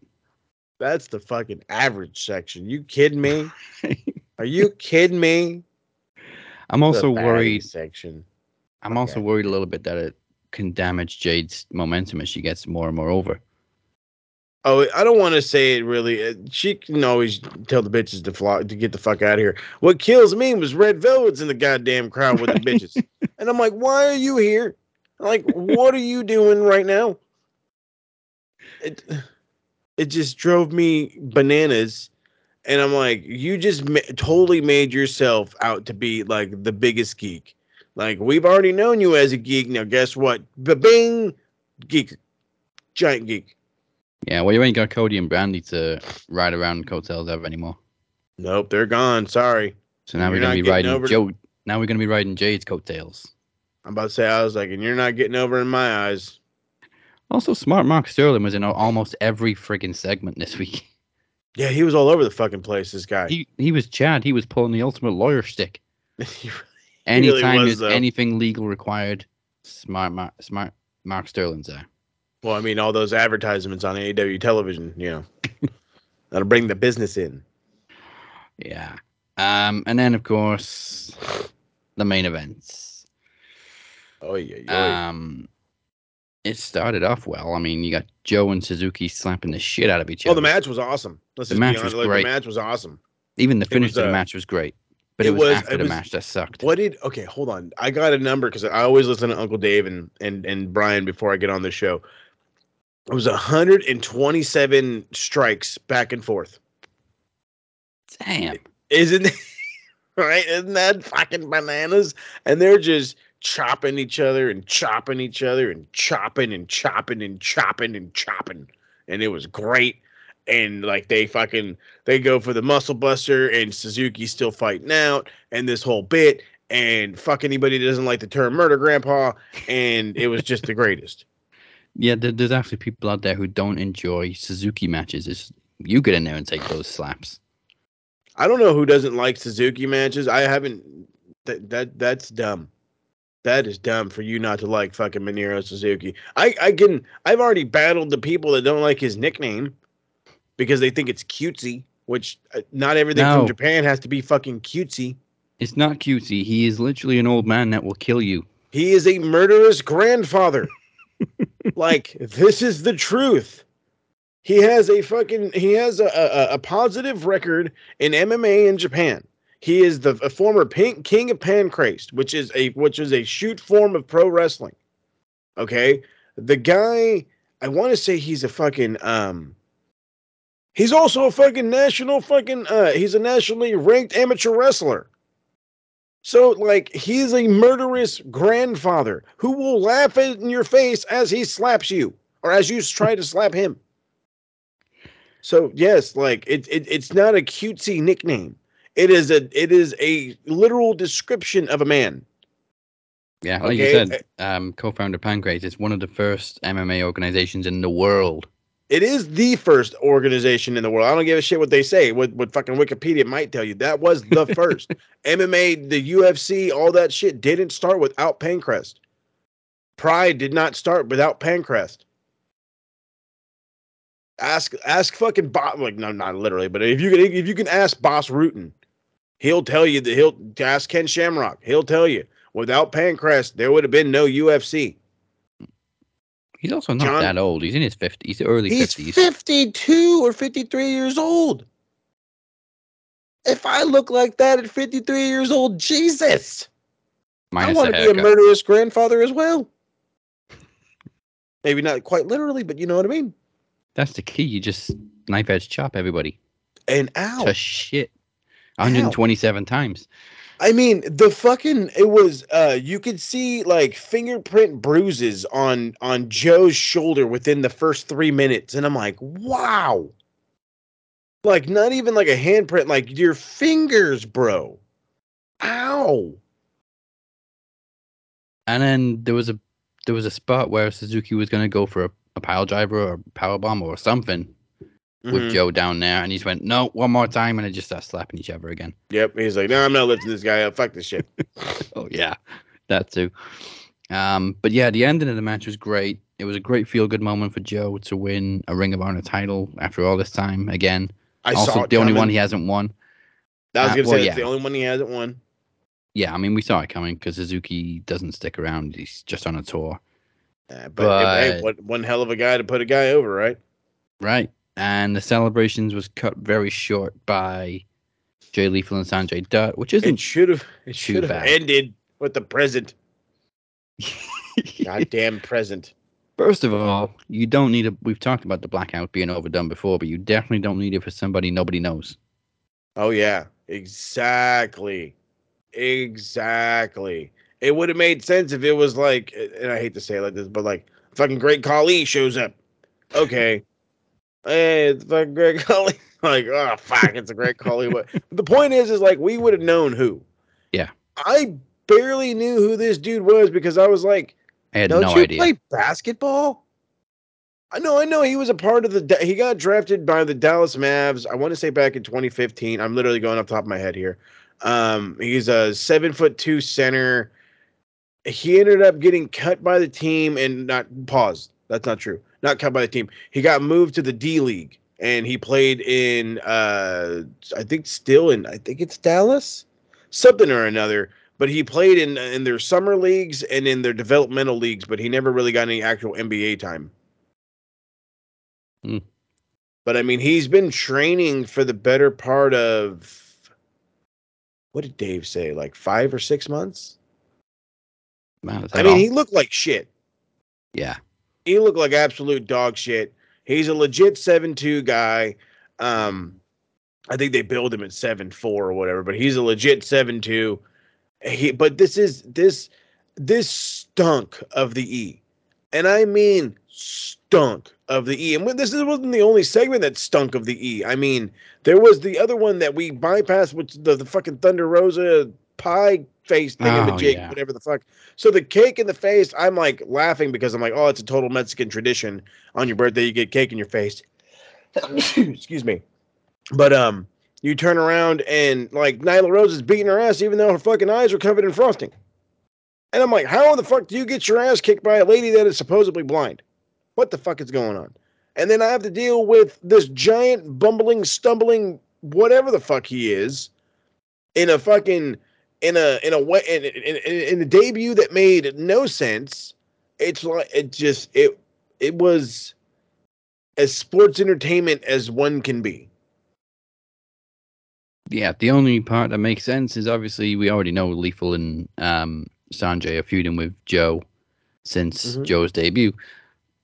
That's the fucking average section. You kidding me? [laughs] Are you kidding me? I'm also worried. Section. I'm also worried a little bit that it can damage Jade's momentum as she gets more and more over. Oh, I don't want to say it really. uh, She can always tell the bitches to fly to get the fuck out of here. What kills me was Red Velvet's in the goddamn crowd with the [laughs] bitches, and I'm like, why are you here? Like, what are you doing right now? It it just drove me bananas, and I'm like, you just ma- totally made yourself out to be like the biggest geek. Like we've already known you as a geek. Now guess what? Ba-bing, geek, giant geek. Yeah, well, you ain't got Cody and Brandi to ride around coattails of anymore. Nope, they're gone. Sorry. So now You're we're gonna be riding Joe. Now we're gonna be riding Jade's coattails. I'm about to say, I was like, and you're not getting over in my eyes. Also, smart Mark Sterling was in almost every friggin' segment this week. [laughs] Yeah, he was all over the fucking place. This guy. He he was Chad. He was pulling the ultimate lawyer stick. [laughs] He really Anytime was, there's though. anything legal required, smart Mark, smart Mark Sterling's there. well, I mean, all those advertisements on AEW television, you know, [laughs] that'll bring the business in. Yeah. Um, and then of course the main events. Oh yeah, yeah. Um, it started off well. I mean, you got Joe and Suzuki slapping the shit out of each other. oh, the match was awesome. Let's The just match be was. Like, great. the match was awesome. Even the finish was, of the uh, match was great, but it, it was, was- after it the was- match that sucked. What did? Okay, hold on. I got a number because I always listen to Uncle Dave and and and Brian before I get on the show. It was 127 strikes back and forth. Damn. Isn't [laughs] right? Isn't that fucking bananas? And they're just chopping each other and chopping each other and chopping and chopping and chopping and chopping. And it was great. And like they fucking they go for the muscle buster and Suzuki's still fighting out and this whole bit and fuck anybody that doesn't like the term murder grandpa and it was just the greatest. [laughs] Yeah, there's actually people out there who don't enjoy Suzuki matches. It's, you get in there and take those slaps. I don't know who doesn't like Suzuki matches. I haven't. That that that's dumb. That is dumb for you not to like fucking Minoru Suzuki. I I can. I've already battled the people that don't like his nickname because they think it's cutesy. Which uh, not everything No. from Japan has to be fucking cutesy. It's not cutesy. He is literally an old man that will kill you. He is a murderous grandfather. [laughs] like this is the truth. He has a fucking he has a, a, a positive record in MMA in Japan. He is the former pink king of Pancrase, which is a which is a shoot form of pro wrestling. Okay, the guy I want to say he's a fucking um. He's also a fucking national fucking uh. He's a nationally ranked amateur wrestler. So, like, he's a murderous grandfather who will laugh in your face as he slaps you or as you try to slap him. So, yes, like it, it it's not a cutesy nickname. It is a it is a literal description of a man. Yeah, like Okay, you said, um, co-founder Pancrase is one of the first MMA organizations in the world. It is the first organization in the world. I don't give a shit what they say. What what fucking Wikipedia might tell you. That was the [laughs] first. MMA, the UFC, all that shit didn't start without Pancrase. Pride did not start without Pancrase. Ask ask fucking Bas like no not literally, but if you can if you can ask Bas Rutten, he'll tell you that he'll ask Ken Shamrock, he'll tell you without Pancrase, there would have been no UFC. He's also not John- that old. He's in his 50s, he's early He's 50s. 52 or 53 years old. If I look like that at 53 years old, Jesus, I want to be a murderous grandfather as well. Maybe not quite literally, but you know what I mean. That's the key. You just knife edge chop everybody And ow. to shit 127 times. I mean, the fucking it was uh you could see like fingerprint bruises on on Joe's shoulder within the first 3 minutes and I'm like, "Wow." Like not even like a handprint like your fingers, bro. Ow. And then there was a there was a spot where Suzuki was going to go for a, a pile driver or a power bomb or something with Mhm. Joe down there, and he just went no one more time, and they just started slapping each other again. Yep, he's like, "No, I'm not lifting this guy up. Fuck this shit." [laughs] Oh yeah, that too. Um, but yeah, the ending of the match was great. It was a great feel good moment for Joe to win a Ring of Honor title after all this time again. I also, saw it the only one he hasn't won. I was uh, gonna well, say yeah. that's the only one he hasn't won. Yeah, I mean we saw it coming because Suzuki doesn't stick around. He's just on a tour, Uh, but hey, But- what one hell of a guy to put a guy over, right? right? And the celebrations was cut very short by Jay Lethal and Sanjay Dutt, which isn't It should have it should have ended with the present. [laughs] Goddamn present. First of all, you don't need a. We've talked about the blackout being overdone before, but you definitely don't need it for somebody nobody knows. Oh yeah, exactly, exactly. It would have made sense if it was like, and I hate to say it like this, but like Fucking Great Khali shows up. Okay. [laughs] Hey, it's fucking Great [laughs] Khali. like, oh fuck, it's a Great Khali. But the point is, is like we would have known who. Yeah. I barely knew who this dude was because I was like, I had don't no you idea. play basketball? I know, I know. He was a part of the. He got drafted by the Dallas Mavs. I want to say back in 2015. I'm literally going off the top of my head here. Um, he's a seven foot two center. He ended up getting cut by the team and not paused. That's not true. Not cut by the team. He got moved to the D League and he played in. Uh, I think still in. I think it's Dallas, something or another but he played in in their summer leagues and in their developmental leagues, but he never really got any actual NBA time. Hmm. But I mean, he's been training for the better part of what did Dave say? Like five or six months? I mean, all? he looked like shit. yeah. He looked like absolute dog shit. He's a legit seven two guy. Um, I think they build him at seven four or whatever, but he's a legit seven two. He, but this is this this stunk of the E, and I mean stunk of the E. And this wasn't the only segment that stunk of the E. I mean, there was the other one that we bypassed, which the, the fucking Thunder Rosa pie face thing Oh, yeah. whatever the fuck. So the cake in the face, I'm like laughing because I'm like, oh, it's a total Mexican tradition. On your birthday, you get cake in your face. [coughs] Excuse me. But um, you turn around and like Nyla Rose is beating her ass, even though her fucking eyes are covered in frosting. And I'm like, how the fuck do you get your ass kicked by a lady that is supposedly blind? What the fuck is going on? And then I have to deal with this giant bumbling, stumbling, whatever the fuck he is, in a fucking in a in a way in, in, in, in a debut that made no sense. It's like it just it it was as sports entertainment as one can be. Yeah, the only part that makes sense is obviously we already know Lethal and um, Sanjay are feuding with Joe since Mhm. Joe's debut.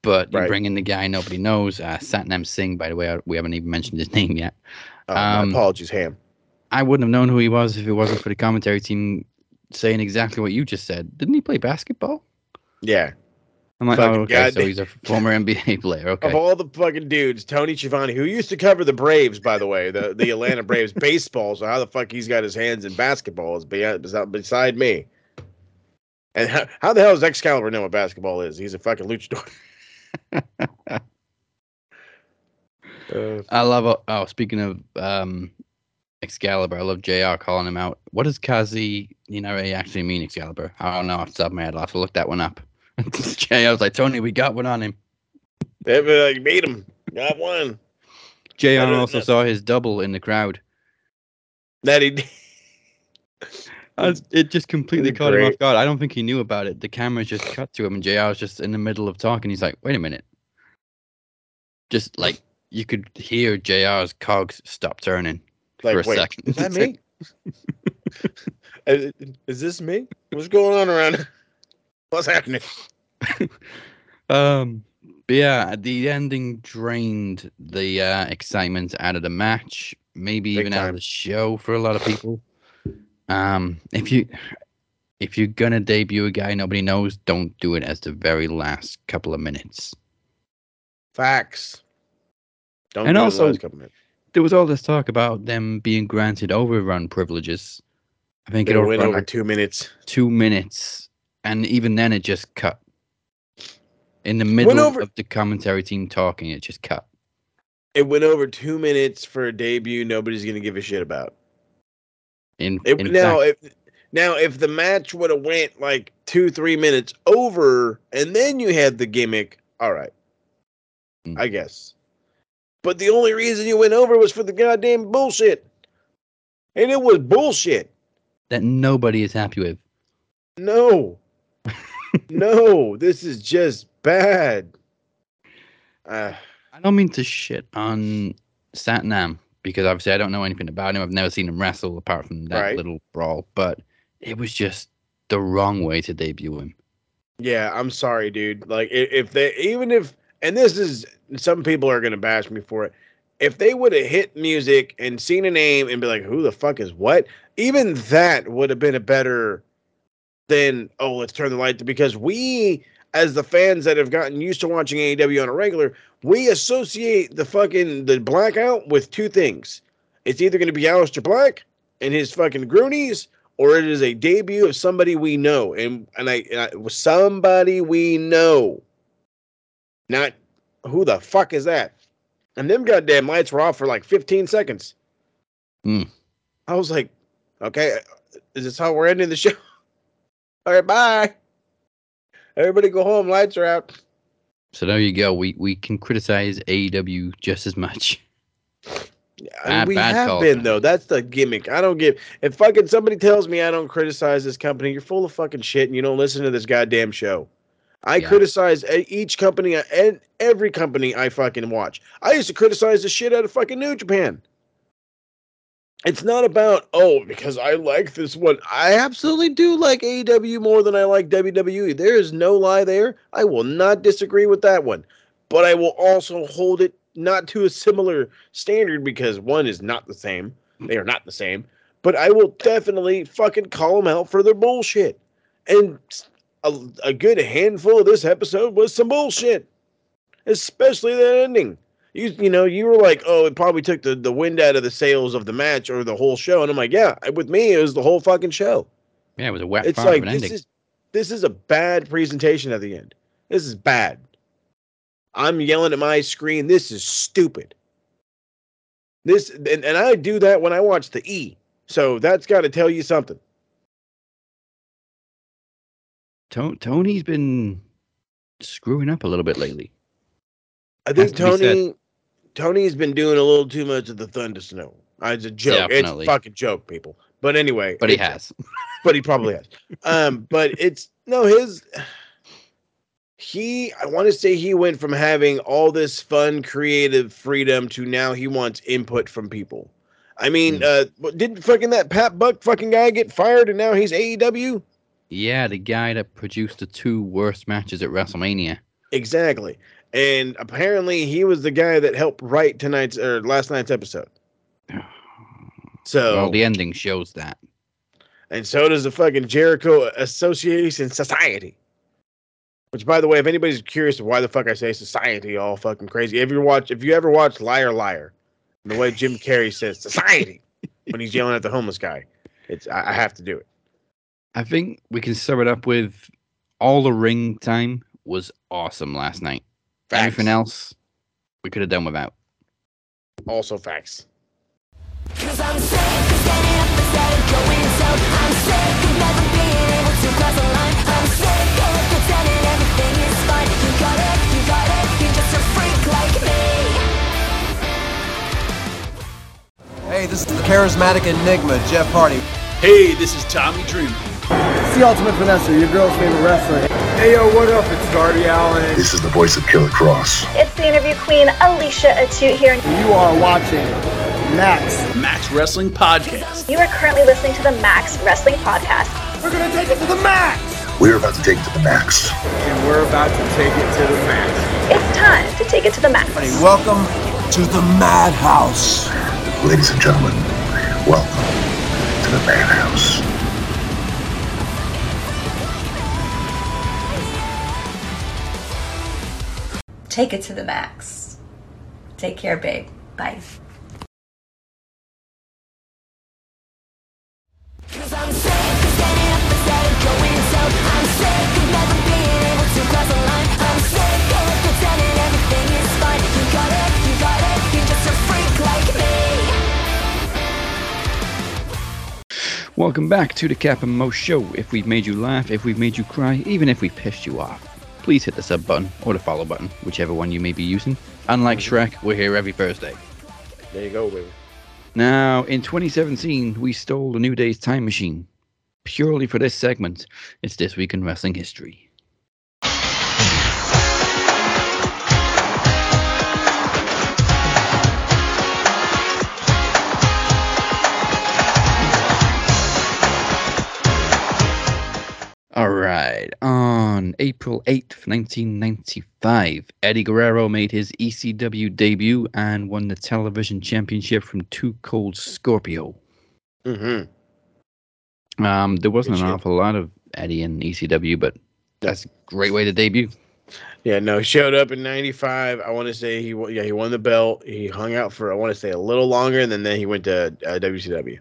But Right. bring in the guy nobody knows, uh, Satnam Singh, by the way. We haven't even mentioned his [laughs] name yet. Oh, Um, apologies, Ham. I wouldn't have known who he was if it wasn't for the commentary team saying exactly what you just said. Didn't he play basketball? Yeah. I'm like, Fucking oh, okay, so he's a former NBA [laughs] player. Okay. Of all the fucking dudes, Tony Schiavone, who used to cover the Braves, by the way, the, the [laughs] Atlanta Braves baseball. So how the fuck he's got his hands in basketball is be- beside, me. And how, how the hell does Excalibur know what basketball is? He's a fucking luchador. [laughs] uh, I love. Oh, speaking of um, Excalibur, I love Jr. calling him out. What does Kazi Inare actually mean, Excalibur? I don't know off the top of my head. I'll have to look that one up. [laughs] Jr. was like, Tony, we got one on him. they be like, beat him. Got one. Jr. also know. saw his double in the crowd. That he was- [laughs] it just completely caught him off guard. I don't think he knew about it. The camera just cut to him, and JR was just in the middle of talking. He's like, "Wait a minute!" Just like you could hear JR's cogs stop turning like, for a wait, second. is that [laughs] me? is, is this me? What's going on around? [laughs] What's happening? [laughs] Um, but yeah, the ending drained the uh, excitement out of the match, maybe Big even out of the show for a lot of people. Um, if you if you're gonna debut a guy nobody knows, don't do it as the very last couple of minutes. Facts. Don't And do the also- last couple minutes. There was all this talk about them being granted overrun privileges. I think They it went over like two minutes. two minutes, and even then it just cut. In the middle over- of the commentary team talking, it just cut. It went over two minutes for a debut. Nobody's gonna give a shit about. In, It, in now, fact, if now if the match would have went like two, three minutes over, and then you had the gimmick, all right, Mm. I guess. But the only reason you went over was for the goddamn bullshit, and it was bullshit. that nobody is happy with. No, [laughs] no, this is just bad. Uh, I don't mean to shit on Satnam because obviously I don't know anything about him. I've never seen him wrestle apart from that Right. little brawl, but it was just the wrong way to debut him. Yeah, I'm sorry, dude. Like, if they, even if, and this is, some people are gonna bash me for it. If they would have hit music and seen a name and be like, "Who the fuck is what?" Even that would have been a better than, "Oh, let's turn the light." Because we, as the fans that have gotten used to watching AEW on a regular, we associate the fucking the blackout with two things. It's either going to be Aleister Black and his fucking Groonies, or it is a debut of somebody we know, and and I, and I somebody we know. Not who the fuck is that? And them goddamn lights were off for like 15 seconds. Hmm. I was like, okay, is this how we're ending the [laughs] show? All right, bye. Everybody go home. Lights are out. So there you go. We we can criticize AEW just as much. I mean, Bad- we have call, been man. though. That's the gimmick. I don't give. If fucking somebody tells me I don't criticize this company, you're full of fucking shit, and you don't listen to this goddamn show. I Yeah. criticize each company uh, and every company I fucking watch. I used to criticize the shit out of fucking New Japan. It's not about oh because I like this one. I absolutely do like AEW more than I like WWE. There is no lie there. I will not disagree with that one, but I will also hold it not to a similar standard because one is not the same. They are not the same. But I will definitely fucking call them out for their bullshit. And a, a good handful of this episode was some bullshit, especially the ending. You you know you were like, oh, it probably took the, the wind out of the sails of the match or the whole show, and I'm like, yeah, with me it was the whole fucking show. Yeah, it was a wet It's like this ending. is this is a bad presentation at the end. This is bad. I'm yelling at my screen. This is stupid. This and, and I do that when I watch the E. So that's got to tell you something. Tony's been screwing up a little bit lately. I think said. Tony Tony's been doing a little too much of the Thunder Snow. It's a joke. Definitely. It's a fucking joke, people. But anyway, But he it's- has. [laughs] but he probably has. Um, but it's no his. He, I want to say he went from having all this fun, creative freedom to now he wants input from people. I mean, uh, didn't fucking that Pat Buck fucking guy get fired and now he's AEW? Yeah, the guy that produced the two worst matches at WrestleMania. Exactly. And apparently he was the guy that helped write tonight's or last night's episode. [sighs] So Well, the ending shows that. and so does the fucking Jericho Association Society. Which, by the way, if anybody's curious of why the fuck I say society all fucking crazy, if you watch, if you ever watch Liar Liar, the way Jim Carrey says society [laughs] when he's yelling at the homeless guy, it's I, I have to do it. I think we can sum it up with all the ring time was awesome last night. Facts. Everything else we could have done without. Also facts. Cause I'm sick of standing up instead of going south I'm sick of never being able to cross the line I'm sick of pretending everything is fine You got it, you got it, you're just a freak like me Hey, this is the charismatic enigma, Jeff Hardy. Hey, this is Tommy Dreamer. It's the Ultimate Vanessa, your girl's favorite wrestler. Hey yo, what up? It's Darby Allin. This is the voice of Killer Kross. It's the interview queen, Alicia Atout here. You are watching Max. Max Wrestling Podcast. You are currently listening to the Max Wrestling Podcast. We're gonna take it to the max! We're about to take it to the max. And we're about to take it to the max. It's time to take it to the max. Hey, welcome to the Madhouse. Ladies and gentlemen, welcome to the Madhouse. You got it, to the max. Take care, babe. Bye. Welcome back to the Cap and Mo Show. If we've made you laugh, if we've made you cry, even if we pissed you off, please hit the sub button or the follow button, whichever one you may be using. Unlike Shrek, we're here every Thursday. There you go, baby. Now, in 2017, we stole the New Day's time machine. Purely for this segment, it's This Week in Wrestling History. All right. On April 8th, 1995, Eddie Guerrero made his ECW debut and won the television championship from Too Cold Scorpio. Mm-hmm. Um, there wasn't Good an shit. awful lot of Eddie in ECW, but That's a great way to debut. Yeah, no, he showed up in '95. I want to say he, yeah, he won the belt. He hung out for I want to say a little longer, and then then he went to uh, WCW.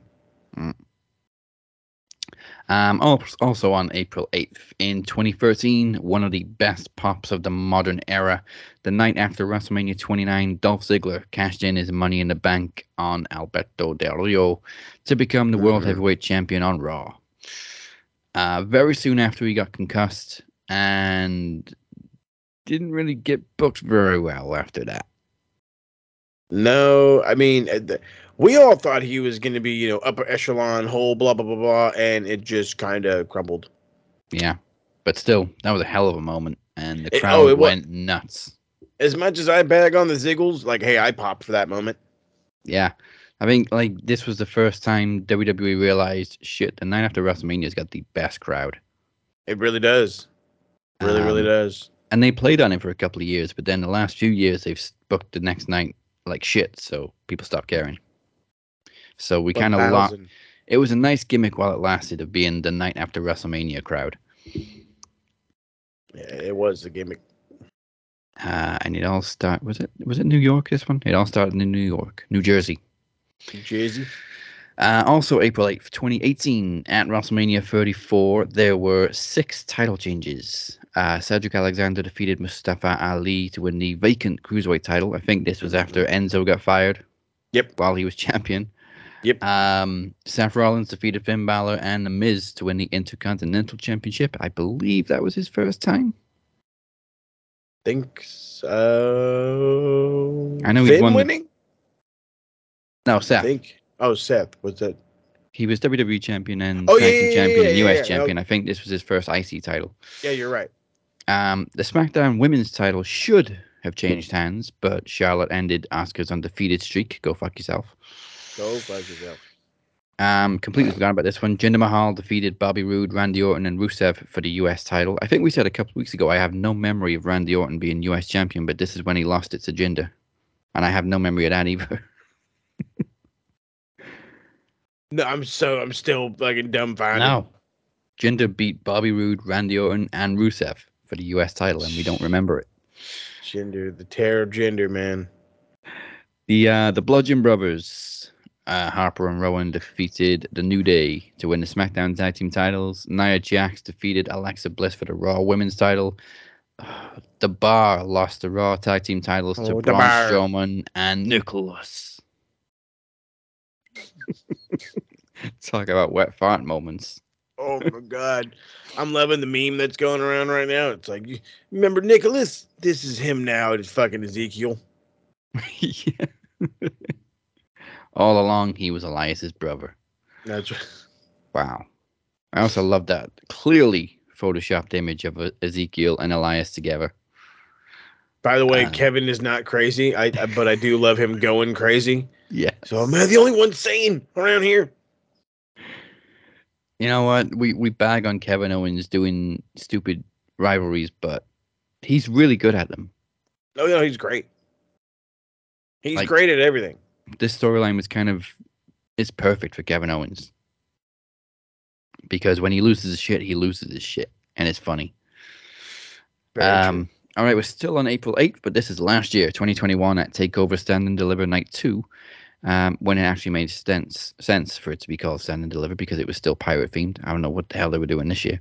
Um, also on April 8th in 2013, one of the best pops of the modern era. The night after WrestleMania 29, Dolph Ziggler cashed in his Money in the Bank on Alberto Del Rio to become the World Mhm. Heavyweight Champion on Raw. Uh, very soon after he got concussed and didn't really get booked very well after that. No, I mean, uh, we all thought he was going to be, you know, upper echelon, whole, blah blah blah blah, and it just kind of crumbled. Yeah, but still, that was a hell of a moment, and the It- crowd oh, it went nuts. As much as I bag on the Ziggles, like, hey, I popped for that moment. Yeah. I think like this was the first time WWE realized shit, the night after WrestleMania's got the best crowd. It really does. Really, really Um, does. And they played on it for a couple of years, but then the last few years they've booked the next night like shit, so people stopped caring. So we kind of lost. It was a nice gimmick while it lasted of being the night after WrestleMania crowd. Yeah, it was a gimmick. Uh, and it all start was it was it New York this one? It all started in New York, New Jersey. New Jersey. Uh, also, April 8th, 2018, at WrestleMania 34, there were six title changes. Uh, Cedric Alexander defeated Mustafa Ali to win the vacant cruiserweight title. I think this was after Enzo got fired. Yep. While he was champion. Yep. Um, Seth Rollins defeated Finn Balor and The Miz to win the Intercontinental Championship. I believe that was his first time. Think so. I know he Finn won the- winning. No, I Seth. think. Oh, Seth. was that? He was WWE champion and Oh, yeah, yeah, champion yeah, and US champion. I think this was his first IC title. Yeah, you're right. Um, the SmackDown Women's title should have changed hands, but Charlotte ended Asuka's undefeated streak. Go fuck yourself. Go fuck yourself. Um, completely forgot about this one. Jinder Mahal defeated Bobby Roode, Randy Orton, and Rusev for the US title. I think we said a couple weeks ago I have no memory of Randy Orton being US champion, but this is when he lost it to Jinder, and I have no memory of that either. [laughs] No, I'm so I'm still fucking dumbfounded. no, Jinder beat Bobby Roode, Randy Orton, and Rusev for the US title, and we don't remember it. Gender, the terror of gender, man. The uh, the Bludgeon Brothers, uh, Harper and Rowan defeated the New Day to win the SmackDown Tag Team titles. Nia Jax defeated Alexa Bliss for the Raw Women's title. [sighs] The Bar lost the Raw Tag Team titles to Oh, The Braun Bar. Strowman and Nicholas. [laughs] Talk about wet fart moments. Oh my god, I'm loving the meme that's going around right now. It's like, remember Nicholas? This is him now. It's fucking Ezekiel. yeah. [laughs] [laughs] All along, he was Elias's brother. That's right. Wow. I also love that clearly photoshopped image of Ezekiel and Elias together. By the way, Uh. Kevin is not crazy. I, but I do love him going crazy. Yeah. So am I the only one sane around here? You know what? We we bag on Kevin Owens doing stupid rivalries, but he's really good at them. Oh no, he's great. He's Like- great at everything. This storyline was kind of it's perfect for Kevin Owens. Because when he loses his shit, he loses his shit. And it's funny. Very true. Um, all right, we're still on April 8th, but this is last year, 2021, at Takeover Stand and Deliver Night 2, um, when it actually made sense sense for it to be called Stand and Deliver because it was still pirate themed. I don't know what the hell they were doing this year.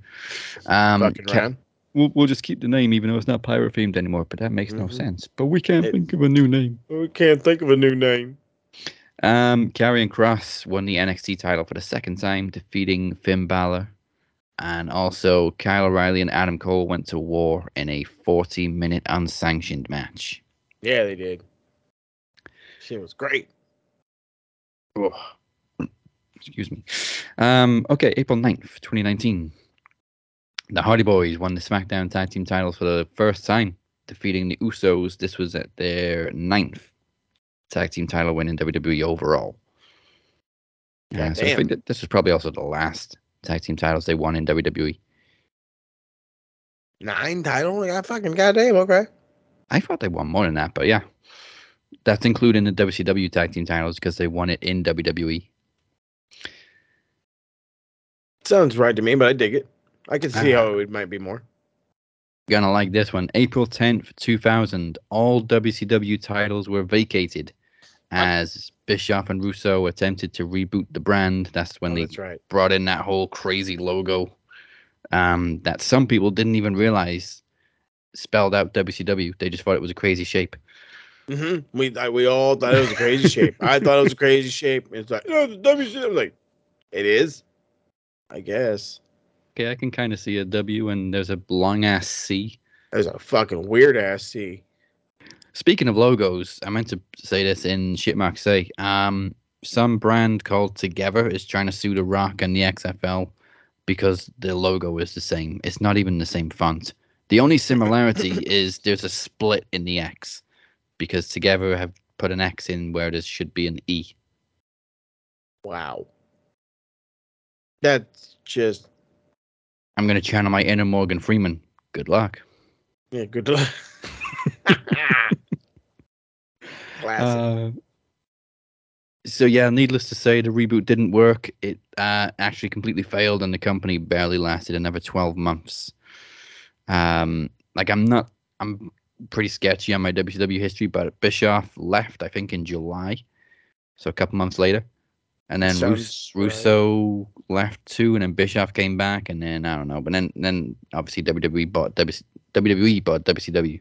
Um, Ke- we'll, we'll just keep the name even though it's not pirate themed anymore, but that makes no Mhm. sense. But we can't It- think of a new name. We can't think of a new name. Um, Karrion Kross won the NXT title for the second time, defeating Finn Balor. And also, Kyle O'Reilly and Adam Cole went to war in a 40 minute unsanctioned match. Yeah, they did. Shit was great. Oh. Excuse me. Um, okay, April 9th, 2019. The Hardy Boys won the SmackDown Tag Team titles for the first time, defeating the Usos. This was at their ninth tag team title win in WWE overall. Uh, so I think that this was probably also the last tag team titles they won in. WWE. Nine title? Yeah, fucking goddamn. Okay. I thought they won more than that, but yeah. That's including the WCW tag team titles because they won it in. WWE. Sounds right to me, but I dig it. I can see Uh, how it might be more. Gonna like this one. April 10th, 2000, all WCW titles were vacated as Bischoff and Russo attempted to reboot the brand. That's when Oh, they that's right. brought in that whole crazy logo um, that some people didn't even realize spelled out WCW. They just thought it was a crazy shape. hmm We I, we all thought it was a crazy shape. I thought it was a crazy shape. It's like no, the WC. I'm like, it is. I guess Okay, I can kind of see a W and there's a long ass C. there's a fucking weird ass C. Speaking of logos, I meant to say this in Shitmark Say. Um, some brand called Togethxr is trying to sue The Rock and the XFL because the logo is the same. It's not even the same font. The only similarity [laughs] is there's a split in the X because Togethxr have put an X in where there should be an E. Wow. That's just I'm going to channel my inner Morgan Freeman. Good luck. yeah. Good luck. [laughs] Classic. Uh, so yeah, needless to say, the reboot didn't work. It uh, actually completely failed, and the company barely lasted another twelve months. Um, like I'm not, I'm pretty sketchy on my WCW history, but Bischoff left, I think, in July, so a couple months later, and then Sounds right. Russo left too, and then Bischoff came back, and then I don't know, but then then obviously WWE bought WC- WWE bought WCW.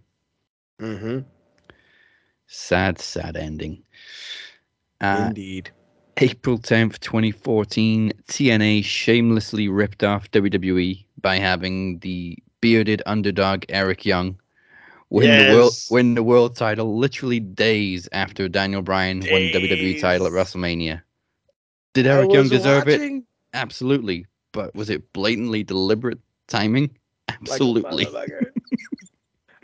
mm-hmm. Sad, sad ending. Uh, Indeed. April 10th, 2014, TNA shamelessly ripped off WWE by having the bearded underdog Eric Young win the world win the world title literally days after Daniel Bryan won the WWE title at WrestleMania. Did Eric Young deserve it? Absolutely. But was it blatantly deliberate timing? Absolutely. motherfucker. [laughs]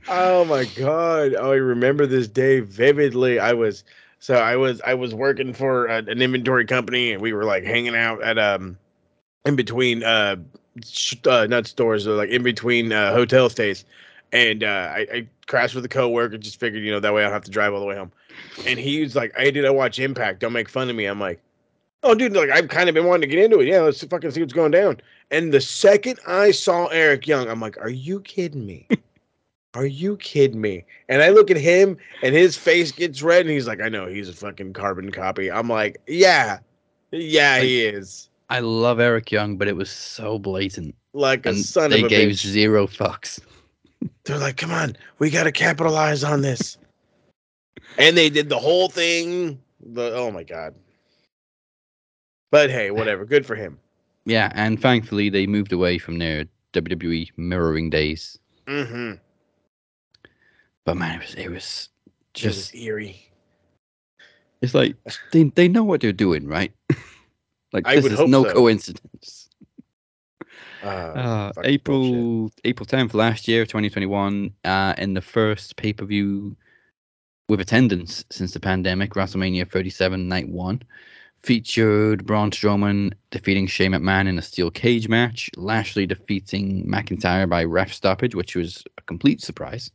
oh my god! Oh, I remember this day vividly. I was so I was I was working for a, an inventory company, and we were like hanging out at um in between uh, sh- uh not stores, uh, like in between uh, hotel stays, and uh, I, I crashed with a coworker. Just figured, you know, that way I don't have to drive all the way home. And he was like, "Hey, dude, I watch Impact. Don't make fun of me." I'm like. Oh, dude, like I've kind of been wanting to get into it. Yeah, let's fucking see what's going down. And the second I saw Eric Young, I'm like, are you kidding me? Are you kidding me? And I look at him and his face gets red and he's like, I know he's a fucking carbon copy. I'm like, yeah, yeah, he is. I love Eric Young, but it was so blatant. Like a And son they of a gave bitch. zero fucks. They're like, come on, we got to capitalize on this. and they did the whole thing. The oh my god. But hey, whatever. Good for him. Yeah, and thankfully they moved away from their WWE mirroring days. Mm-hmm. But man, it was it was Just just eerie. it's like they they know what they're doing, right? [laughs] like I this is no so. coincidence. Uh, Uh, April bullshit. April tenth last year, twenty twenty one, uh, in the first pay per view with attendance since the pandemic, WrestleMania thirty seven night one. Featured Braun Strowman defeating Shane McMahon in a steel cage match, Lashley defeating McIntyre by ref stoppage, which was a complete surprise,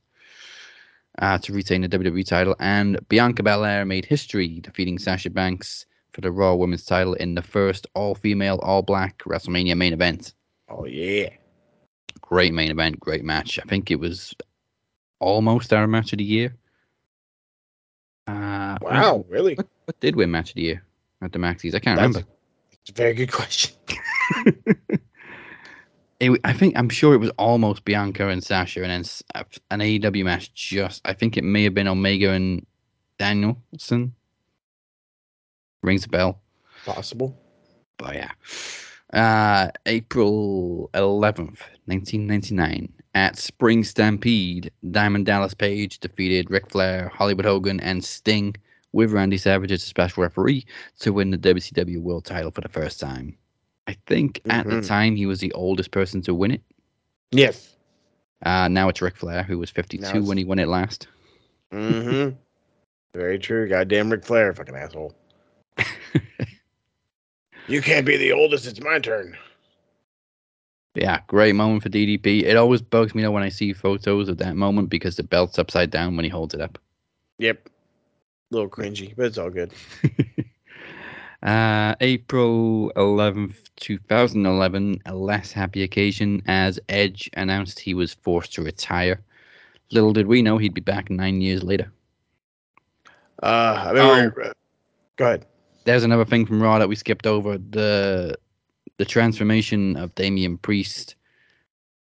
uh, to retain the WWE title, and Bianca Belair made history, defeating Sasha Banks for the Raw Women's title in the first all female, all black WrestleMania main event. Oh yeah. Great main event, great match. I think it was almost our match of the year. Uh, Wow, really? What, what did win match of the year at the Maxis? I can't That's- remember. It's a very good question. [laughs] It, I think I'm sure it was almost Bianca and Sasha, and then uh, an AEW match. Just I think it may have been Omega and Danielson. Rings a bell, Possible. but yeah. Uh, April 11th, 1999, at Spring Stampede, Diamond Dallas Page defeated Ric Flair, Hollywood Hogan, and Sting with Randy Savage as a special referee to win the WCW World Title for the first time. I think at the Mhm. time he was the oldest person to win it. Yes. Uh, now it's Ric Flair, who was 52 when he won it last. Mm-hmm. very true. Goddamn Ric Flair, fucking asshole. [laughs] You can't be the oldest. It's my turn. Yeah, great moment for DDP. It always bugs me though when I see photos of that moment because the belt's upside down when he holds it up. Yep. A little cringy, but it's all good. [laughs] Uh, April 11th, 2011, a less happy occasion as Edge announced he was forced to retire. Little did we know he'd be back nine years later. Uh, I remember. Go ahead. There's another thing from Raw that we skipped over the the transformation of Damian Priest.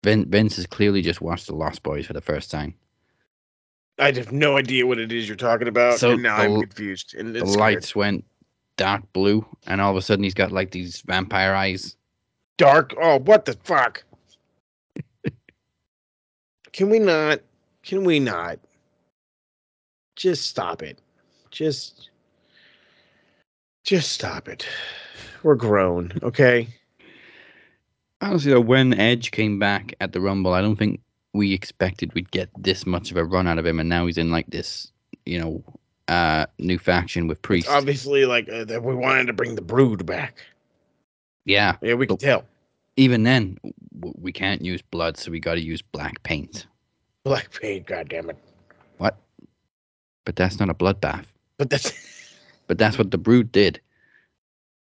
Vin, Vince has clearly just watched the Lost Boys for the first time. I have no idea what it is you're talking about, So and now the- I'm confused. And The lights went dark blue, and all of a sudden he's got like these vampire eyes. dark. Oh, what the fuck? Can we not? Can we not? Just stop it. Just, just stop it. We're grown, okay? Honestly, though, when Edge came back at the Rumble, I don't think we expected we'd get this much of a run out of him, and now he's in like this, you know, uh, new faction with Priest. Obviously, like uh, that we wanted to bring the Brood back. yeah, Yeah, we can tell. even then, w- we can't use blood, so we got to use black paint. Black paint, goddammit. What? But that's not a bloodbath. But that's [laughs] But that's what the Brood did.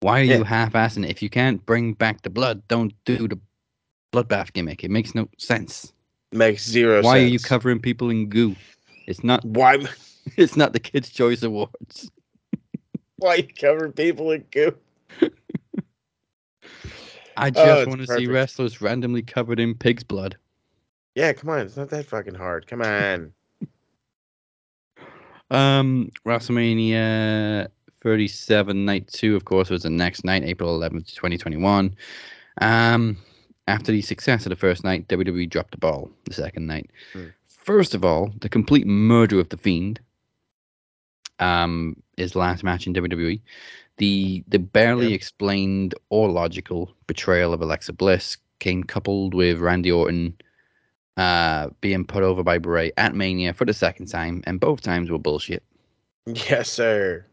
Why are Yeah. you half-assing it? If you can't bring back the blood, don't do the bloodbath gimmick. It makes no sense. makes zero Why sense. are you covering people in goo? It's not. Why? [laughs] It's not the Kids' Choice Awards. [laughs] Why you cover people in goo? I Oh, just it's want to see wrestlers randomly covered in pig's blood. Yeah, come on. It's not that fucking hard. Come on. [laughs] Um, WrestleMania 37 Night 2, of course, was the next night, April 11th, 2021. Um, after the success of the first night, WWE dropped the ball the second night. Hmm. First of all, the complete murder of the Fiend. Um, his last match in WWE. The the barely explained or logical betrayal of Alexa Bliss came coupled with Randy Orton uh, being put over by Bray at Mania for the second time, and both times were bullshit. [laughs] Yes, sir.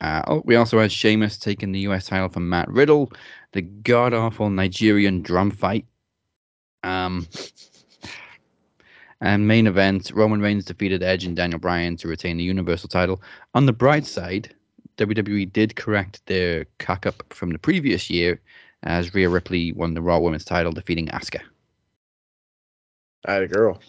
Uh, oh, we also had Sheamus taking the US title from Matt Riddle, the god awful Nigerian drum fight. Um, [laughs] and main event Roman Reigns defeated Edge and Daniel Bryan to retain the Universal title. On the bright side, WWE did correct their cock up from the previous year as Rhea Ripley won the Raw Women's title, defeating Asuka. I had a girl.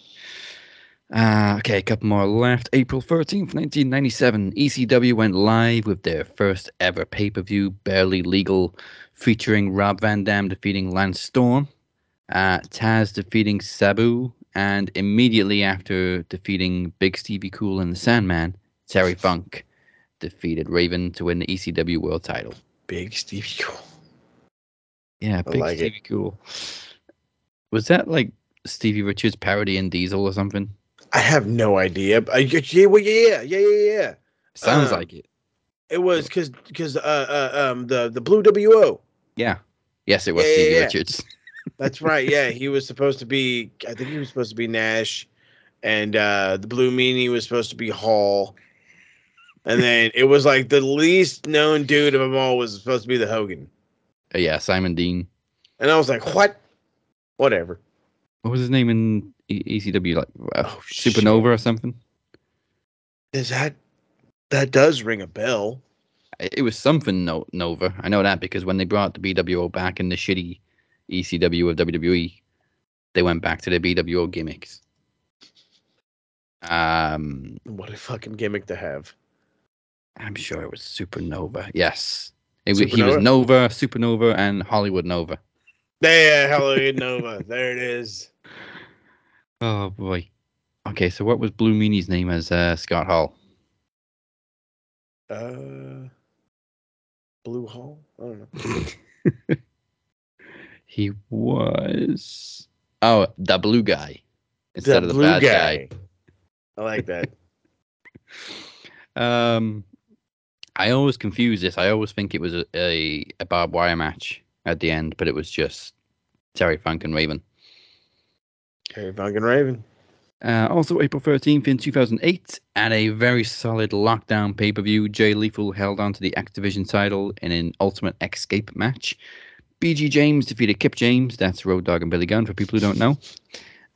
Uh, okay, a couple more left. April 13th, 1997, ECW went live with their first ever pay per view, Barely Legal, featuring Rob Van Dam defeating Lance Storm, uh, Taz defeating Sabu, and immediately after defeating Big Stevie Cool and the Sandman, Terry Funk defeated Raven to win the ECW World title. Big Stevie Cool. Yeah, I Big like it. Stevie Cool. Was that like Stevie Richards parody in Diesel or something? I have no idea. but I, yeah, well, yeah, yeah, yeah, yeah. Sounds Um, like it. It was because because uh, uh um the the Blue WO. Yeah. Yes, it was Yeah, yeah, Stevie yeah. Richards. [laughs] That's right. Yeah, he was supposed to be. I think he was supposed to be Nash, and uh the Blue Meanie was supposed to be Hall. And then it was like the least known dude of them all was supposed to be the Hogan. Uh, yeah, Simon Dean. And I was like, what? Whatever. What was his name in e- ECW? Like uh, Oh, shit. Supernova or something? Is that that does ring a bell? It it was something no- Nova. I know that because when they brought the BWO back in the shitty ECW of WWE, they went back to the BWO gimmicks. Um, What a fucking gimmick to have. I'm sure it was Supernova. Yes, it, wa- he was Nova, Supernova, and Hollywood Nova. There, Hallelujah [laughs] Nova. There it is. Oh boy. Okay, so what was Blue Meanie's name as uh, Scott Hall? Uh, Blue Hall. I don't know. [laughs] He was oh the blue guy instead the of the blue bad guy. I like that. [laughs] Um, I always confuse this. I always think it was a, a, a barbed wire match at the end, but it was just Terry Funk and Raven. Terry Funk and Raven. Uh, also, April 13th in 2008, at a very solid lockdown pay per view, Jay Lethal held on to the X Division title in an Ultimate Escape match. BG James defeated Kip James, that's Road Dogg and Billy Gunn for people who don't know. [laughs]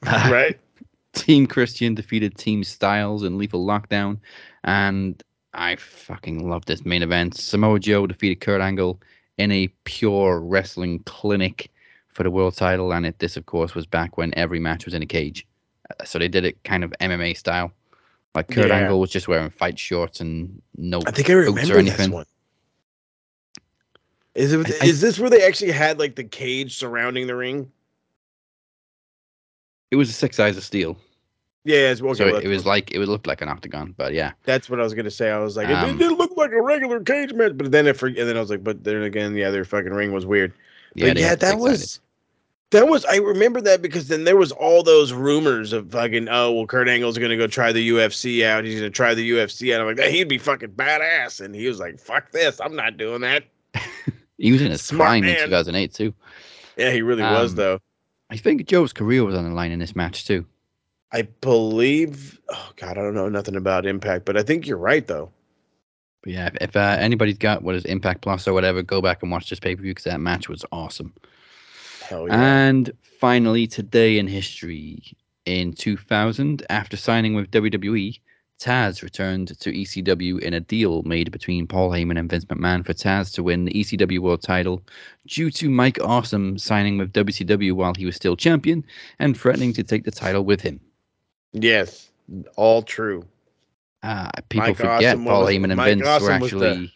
Right? [laughs] Team Christian defeated Team Styles in Lethal Lockdown. And I fucking love this main event. Samoa Joe defeated Kurt Angle in a pure wrestling clinic for the world title, and it this of course was back when every match was in a cage. Uh, So they did it kind of MMA style. Like Kurt Yeah. Angle was just wearing fight shorts and no I think I remember or this anything. one. Is it? I- Is this where they actually had like the cage surrounding the ring? It was a six sides of steel, Yeah, it's, okay, so well, it, it was like it would look like an octagon. But yeah, That's what I was gonna say. I was like, Um, it didn't look like a regular cage match, but then it for, and then I was like, but then again, yeah, their fucking ring was weird. yeah, But they yeah, that was that was I remember that because then there was all those rumors of fucking oh well Kurt Angle's gonna go try the UFC out. He's gonna try the UFC out. I'm like, he'd be fucking badass. And he was like, fuck this, I'm not doing that. [laughs] He was in his Smart prime in 2008 too. Yeah, he really was Um, though. I think Joe's career was on the line in this match too. I believe oh god, I don't know nothing about impact, but I think you're right though. But yeah, if, if uh, anybody's got what is Impact Plus or whatever, go back and watch this pay per view because that match was awesome. Hell yeah. And finally, today in history, in 2000, after signing with WWE, Taz returned to ECW in a deal made between Paul Heyman and Vince McMahon for Taz to win the ECW World title due to Mike Awesome signing with WCW while he was still champion and threatening to take the title with him. yes, all true. Uh, people Mike forget Awesome, Paul was- Heyman and Mike Vince were Awesome the- actually.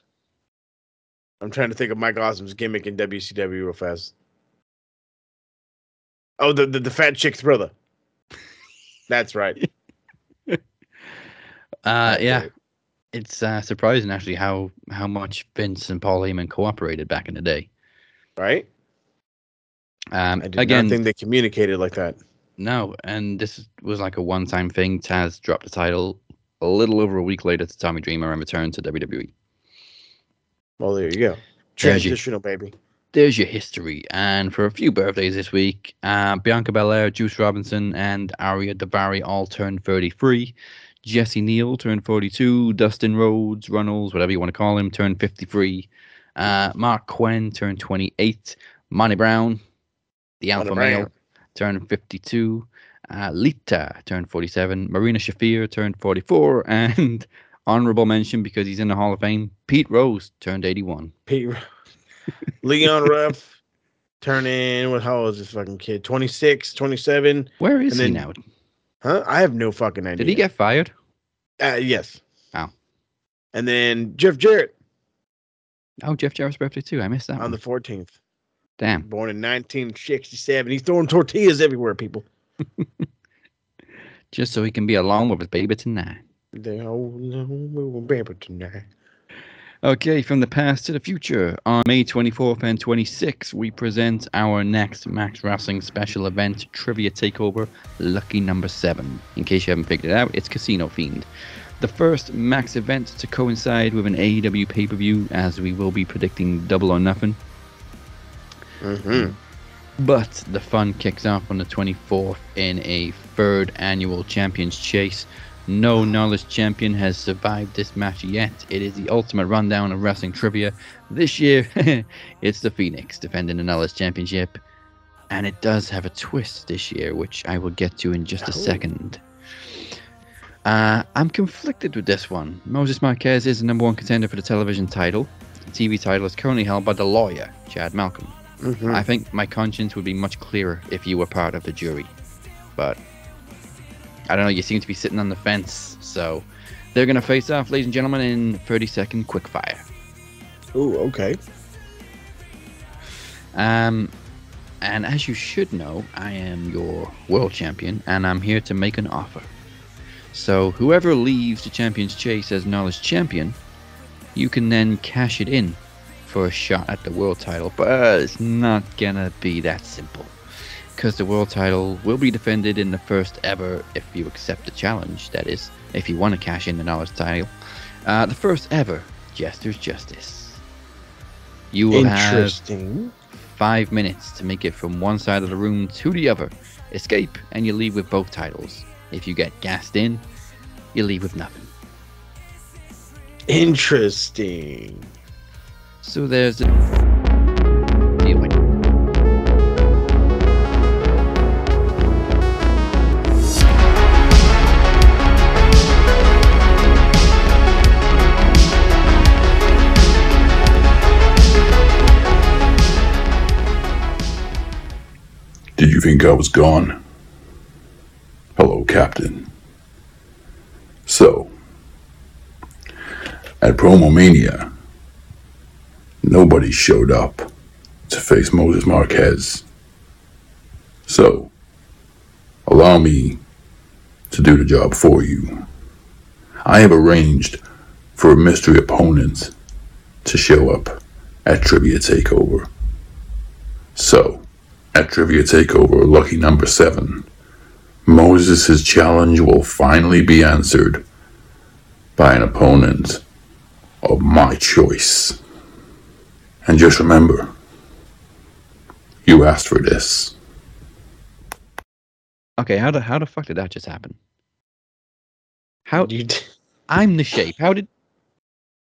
I'm trying to think of Mike Awesome's gimmick in WCW real fast. Oh, the the, the fat chick's brother. [laughs] That's right. Uh, yeah, it's uh, surprising actually how how much Vince and Paul Heyman cooperated back in the day. Right. Um, I did again, not think they communicated like that. no, and this was like a one-time thing. Taz dropped the title a little over a week later to Tommy Dreamer and returned to WWE. Well, there you go. There's your- baby. There's your history, and for a few birthdays this week, uh, Bianca Belair, Juice Robinson, and Ariya Daivari all turned 33. Jesse Neal turned 42. Dustin Rhodes, Runnels, whatever you want to call him, turned 53. Uh, Mark Quinn turned 28. Monty Brown, the alpha male, turned 52. Uh, Lita turned 47. Marina Shafir turned 44. [laughs] And honorable mention because he's in the Hall of Fame, Pete Rose turned 81. Pete, [laughs] Leon Ruff turning. What? How old is this fucking kid? 26, 27. Where is And he then- now? Huh? I have no fucking idea. Did he get fired? Uh, yes. Oh. And then Jeff Jarrett Oh, Jeff Jarrett's birthday too. I missed that on one. the 14th, Damn. born in 1967. He's throwing tortillas everywhere, people. [laughs] Just so he can be alone with his baby tonight. All know we'll remember tonight. Okay, from the past to the future. On May 24th and 26th, we present our next Max Wrestling special event, Trivia Takeover, Lucky Number 7. In case you haven't figured it out, it's Casino Fiend. The first Max event to coincide with an AEW pay per view, as we will be predicting Double or Nothing. Mm-hmm. But the fun kicks off on the 24th in a third annual Champions Chase. No knowledge champion has survived this match yet. It is the ultimate rundown of wrestling trivia. This year, [laughs] it's the Phoenix defending the knowledge championship. And it does have a twist this year, which I will get to in just a second. Uh, I'm conflicted with this one. Moses Marquez is the number one contender for the television title. The TV title is currently held by the lawyer, Chad Malcolm. Mm-hmm. I think my conscience would be much clearer if you were part of the jury. But I don't know, you seem to be sitting on the fence. So they're going to face off, ladies and gentlemen, in 30 second quickfire. Ooh, okay. Um, and as you should know, I am your world champion, and I'm here to make an offer. So whoever leaves the champion's chase as knowledge champion, you can then cash it in for a shot at the world title. But it's not gonna be that simple, because the world title will be defended in the first ever, if you accept the challenge. That is, if you want to cash in the knowledge title, uh, the first ever Jester's Justice. You will have Interesting. five minutes to make it from one side of the room to the other. Escape, and you leave with both titles. If you get gassed in, you leave with nothing. Interesting. So there's. A... Did you think I was gone? Hello, Captain. So, at Promomania, nobody showed up to face Moses Marquez. So, allow me to do the job for you. I have arranged for a mystery opponent to show up at Trivia Takeover. So, at Trivia Takeover, lucky number seven, Moses' challenge will finally be answered by an opponent of my choice. And just remember, you asked for this. Okay, how the how the fuck did that just happen? How You d- I'm the shape. How did?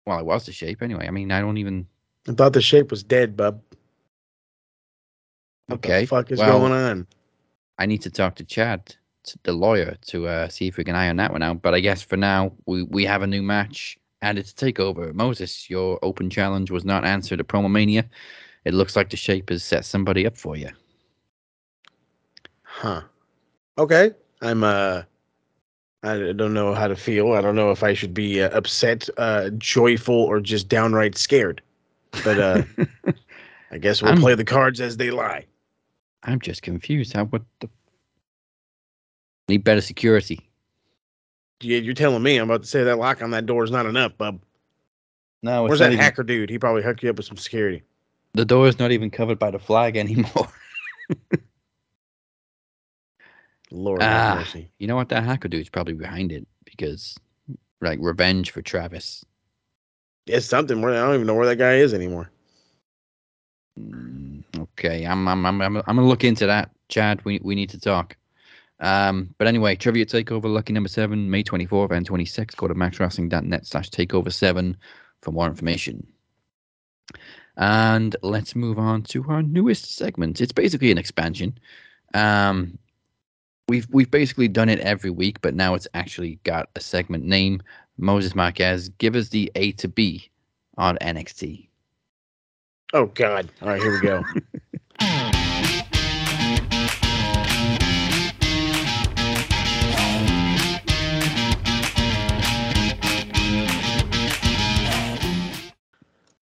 Well, I was the shape anyway. I mean, I don't even. I thought the shape was dead, bub. What Okay, the fuck is well- going on? I need to talk to Chad, t- the lawyer, to uh, see if we can iron that one out. But I guess for now, we, we have a new match and it's a takeover. Moses, your open challenge was not answered at Promo Mania. It looks like the shape has set somebody up for you. Huh. Okay. I'm uh I don't know how to feel. I don't know if I should be uh, upset, uh joyful or just downright scared. But uh [laughs] I guess we'll I'm- play the cards as they lie. I'm just confused. How what the? Need better security. Yeah, you're telling me I'm about to say that lock on that door is not enough, bub. No, Where's that hacker dude? He probably hooked you up with some security. The door is not even covered by the flag anymore. [laughs] Lord Ah, mercy. you know what? That hacker dude's probably behind it because, like, revenge for Travis. It's something where I don't even know where that guy is anymore. Mm, Okay, I'm I'm I'm I'm, I'm gonna look into that, Chad. We we need to talk. Um, but anyway, trivia takeover, lucky number seven, May 24th and 26th. Go to maxwrestling.net slash takeover seven for more information. And let's move on to our newest segment. It's basically an expansion. Um, we've we've basically done it every week, but now it's actually got a segment name. Moses Marquez, give us the A to B on NXT. Oh God! All right, here we go. [laughs]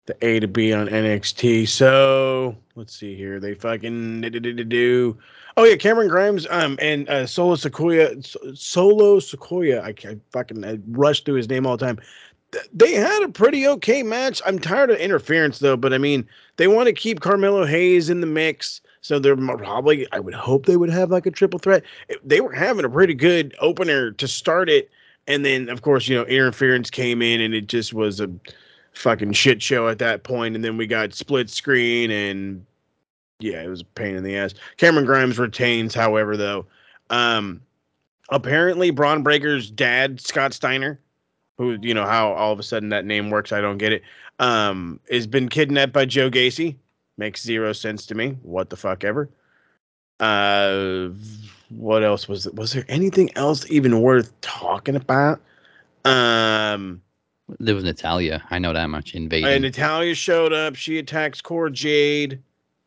the A to B on NXT. So let's see here. They fucking do. Oh yeah, Cameron Grimes um and uh, Solo Sikoa Solo Sikoa. I, I fucking I rush through his name all the time. Th- They had a pretty okay match. I'm tired of interference though, but I mean they want to keep Carmelo Hayes in the mix. So they're probably, I would hope they would have like a triple threat. They were having a pretty good opener to start it. And then, of course, you know, interference came in and it just was a fucking shit show at that point. And then we got split screen and yeah, it was a pain in the ass. Cameron Grimes retains, however, though. Um, apparently, Bron Breakker's dad, Scott Steiner, who, you know, how all of a sudden that name works, I don't get it, um, has been kidnapped by Joe Gacy. Makes zero sense to me. What the fuck ever. Uh, what else was it? was there anything else even worth talking about? Um, There was Natalya. I know that much. Invasion and Natalya showed up. She attacks Cora Jade.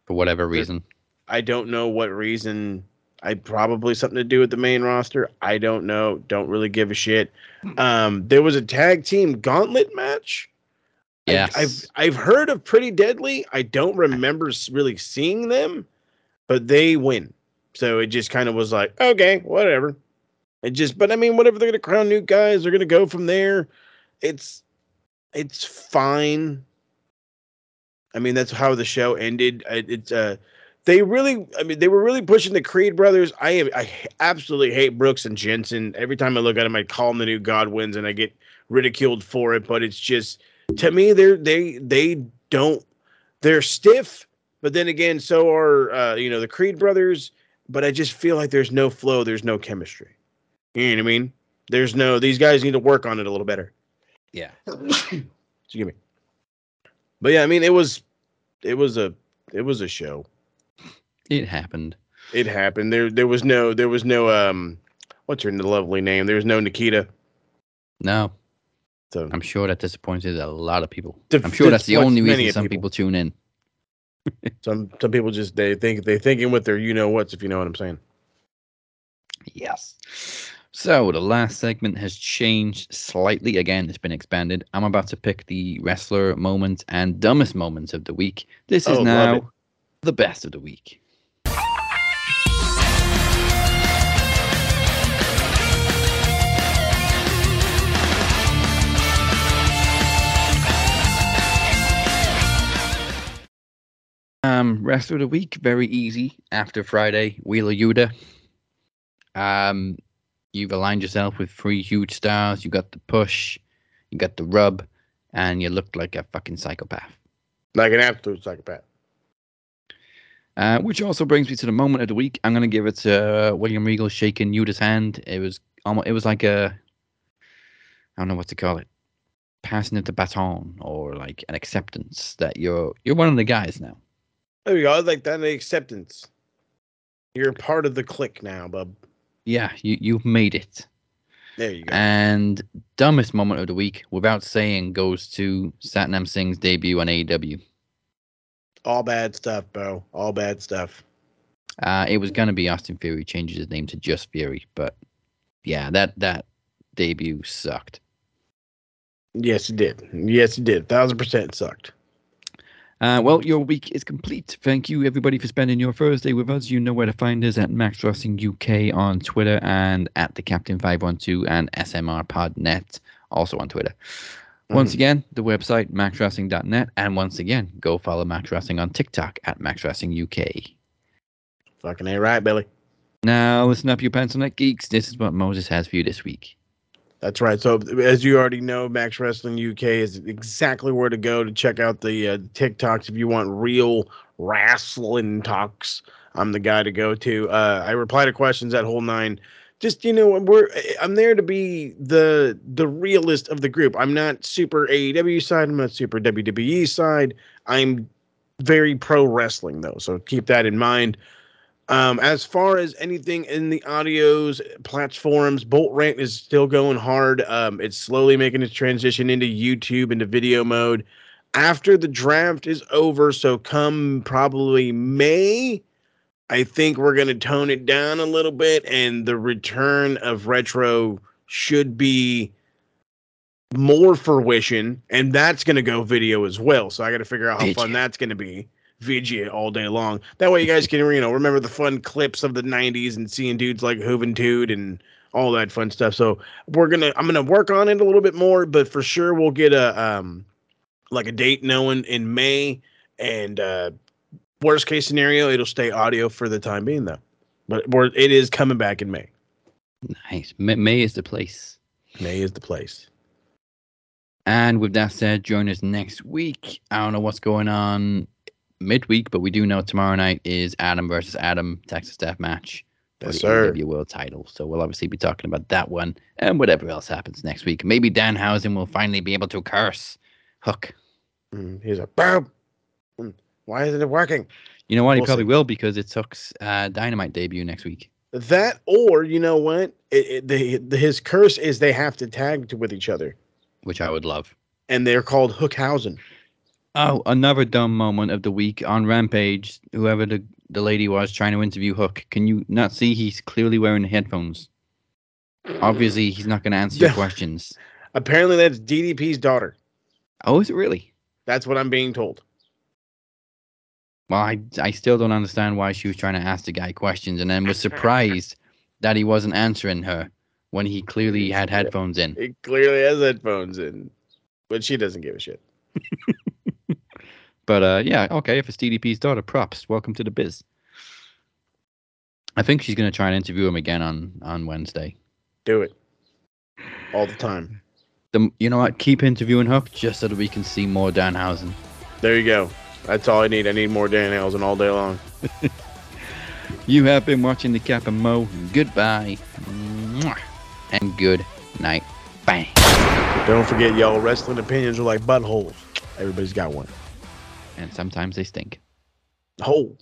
for whatever reason. I don't know what reason. I probably something to do with the main roster. I don't know. Don't really give a shit. Um, there was a tag team gauntlet match. Yeah, I've I've heard of Pretty Deadly. I don't remember really seeing them, but they win. So it just kind of was like, okay, whatever. It just, but I mean, whatever they're gonna crown new guys, they're gonna go from there. It's it's fine. I mean, that's how the show ended. It's uh, they really, I mean, they were really pushing the Creed brothers. I am i absolutely hate Brooks and Jensen. Every time I look at them, I call them the new Godwins, and I get ridiculed for it. But it's just to me, they're they they don't they're stiff. But then again, so are uh, you know the Creed brothers. But I just feel like there's no flow. There's no chemistry. You know what I mean? There's no. These guys need to work on it a little better. Yeah. [coughs] Excuse me. But yeah, I mean, it was, it was a, it was a show. It happened. It happened. There, there was no, there was no, um, what's her lovely name? There was no Nikkita. No. So I'm sure that disappointed a lot of people. I'm sure that's the only reason some people. people tune in. [laughs] some some people just they think they thinking with their you know what's if you know what I'm saying. Yes. So the last segment has changed slightly. Again, it's been expanded. I'm about to pick the wrestler moments and dumbest moments of the week. This is Oh, now the best of the week. Um, wrestler of the week, very easy. After Friday, Wheeler Yuta. Um, you've aligned yourself with three huge stars. You got the push, you got the rub, and you looked like a fucking psychopath. Like an absolute psychopath. Uh, which also brings me to the moment of the week. I'm gonna give it to uh, William Regal shaking Yuta's hand. It was almost, it was like a, I don't know what to call it, passing it the baton or like an acceptance that you're you're one of the guys now. There you go. I like that acceptance. You're part of the clique now, bub. Yeah, you you've made it. There you go. And dumbest moment of the week, without saying, goes to Satnam Singh's debut on AEW. All bad stuff, bro. All bad stuff. Uh, it was gonna be Austin Theory changes his name to Just Theory, but yeah, that that debut sucked. Yes, it did. Yes, it did. Thousand percent sucked. Uh, well, your week is complete. Thank you, everybody, for spending your Thursday with us. You know where to find us at Max Wrestling UK on Twitter and at the Captain Five One Two and SMR Podnet also on Twitter. Once again, the website maxwrestling.net, and once again, go follow Max Wrestling on TikTok at Max Wrestling UK. Fucking ain't right, Billy. Now, listen up, you pencil neck geeks. This is what Moses has for you this week. That's right. So, as you already know, Max Wrestling UK is exactly where to go to check out the uh, TikToks if you want real wrestling talks. I'm the guy to go to. Uh, I reply to questions at whole nine. Just you know, we're I'm there to be the the realist of the group. I'm not super AEW side. I'm not super WWE side. I'm very pro wrestling though, so keep that in mind. Um, as far as anything in the audios platforms, Bolt Rant is still going hard. Um, it's slowly making its transition into YouTube into video mode. After the draft is over, so come probably May, I think we're gonna tone it down a little bit, and the return of retro should be more fruition, and that's gonna go video as well. So I got to figure out how fun that's gonna be. VG all day long. That way you guys can, you know, remember the fun clips of the 90s and seeing dudes like Juventud and all that fun stuff. So we're gonna I'm gonna work on it a little bit more, but for sure we'll get a um like a date knowing in May and uh worst case scenario, it'll stay audio for the time being though. But we're it is coming back in May. Nice. May, May is the place. May is the place. And with that said, join us next week. I don't know what's going on midweek, but we do know tomorrow night is Adam versus Adam Texas Death Match for Yes, the sir. AEW World Title. So we'll obviously be talking about that one and whatever else happens next week. Maybe Danhausen will finally be able to curse Hook. Mm, he's like, boom. Mm, Why isn't it working? You know what? He We'll probably see. will because it's Hook's uh, Dynamite debut next week. That or you know what? It, it, the, the, his curse is they have to tag to, with each other, which I would love. and they're called Hookhausen. Oh, another dumb moment of the week on Rampage. Whoever the, the lady was trying to interview Hook, can you not see he's clearly wearing headphones? Obviously, he's not going to answer your questions. Apparently, that's DDP's daughter. Oh, is it really? That's what I'm being told. Well, I, I still don't understand why she was trying to ask the guy questions and then was surprised that he wasn't answering her when he clearly had headphones in. He clearly has headphones in, but she doesn't give a shit. [laughs] But uh, yeah, okay, if it's DDP's daughter, props. Welcome to the biz. I think she's going to try and interview him again on, on Wednesday. Do it all the time. The, you know what? Keep interviewing Hook just so that we can see more Danhausen. There you go. That's all I need. I need more Danhausen all day long. [laughs] You have been watching the Cap and Mo. Goodbye. And good night. Bang. Don't forget, y'all, wrestling opinions are like buttholes. Everybody's got one. And sometimes they stink. Hole.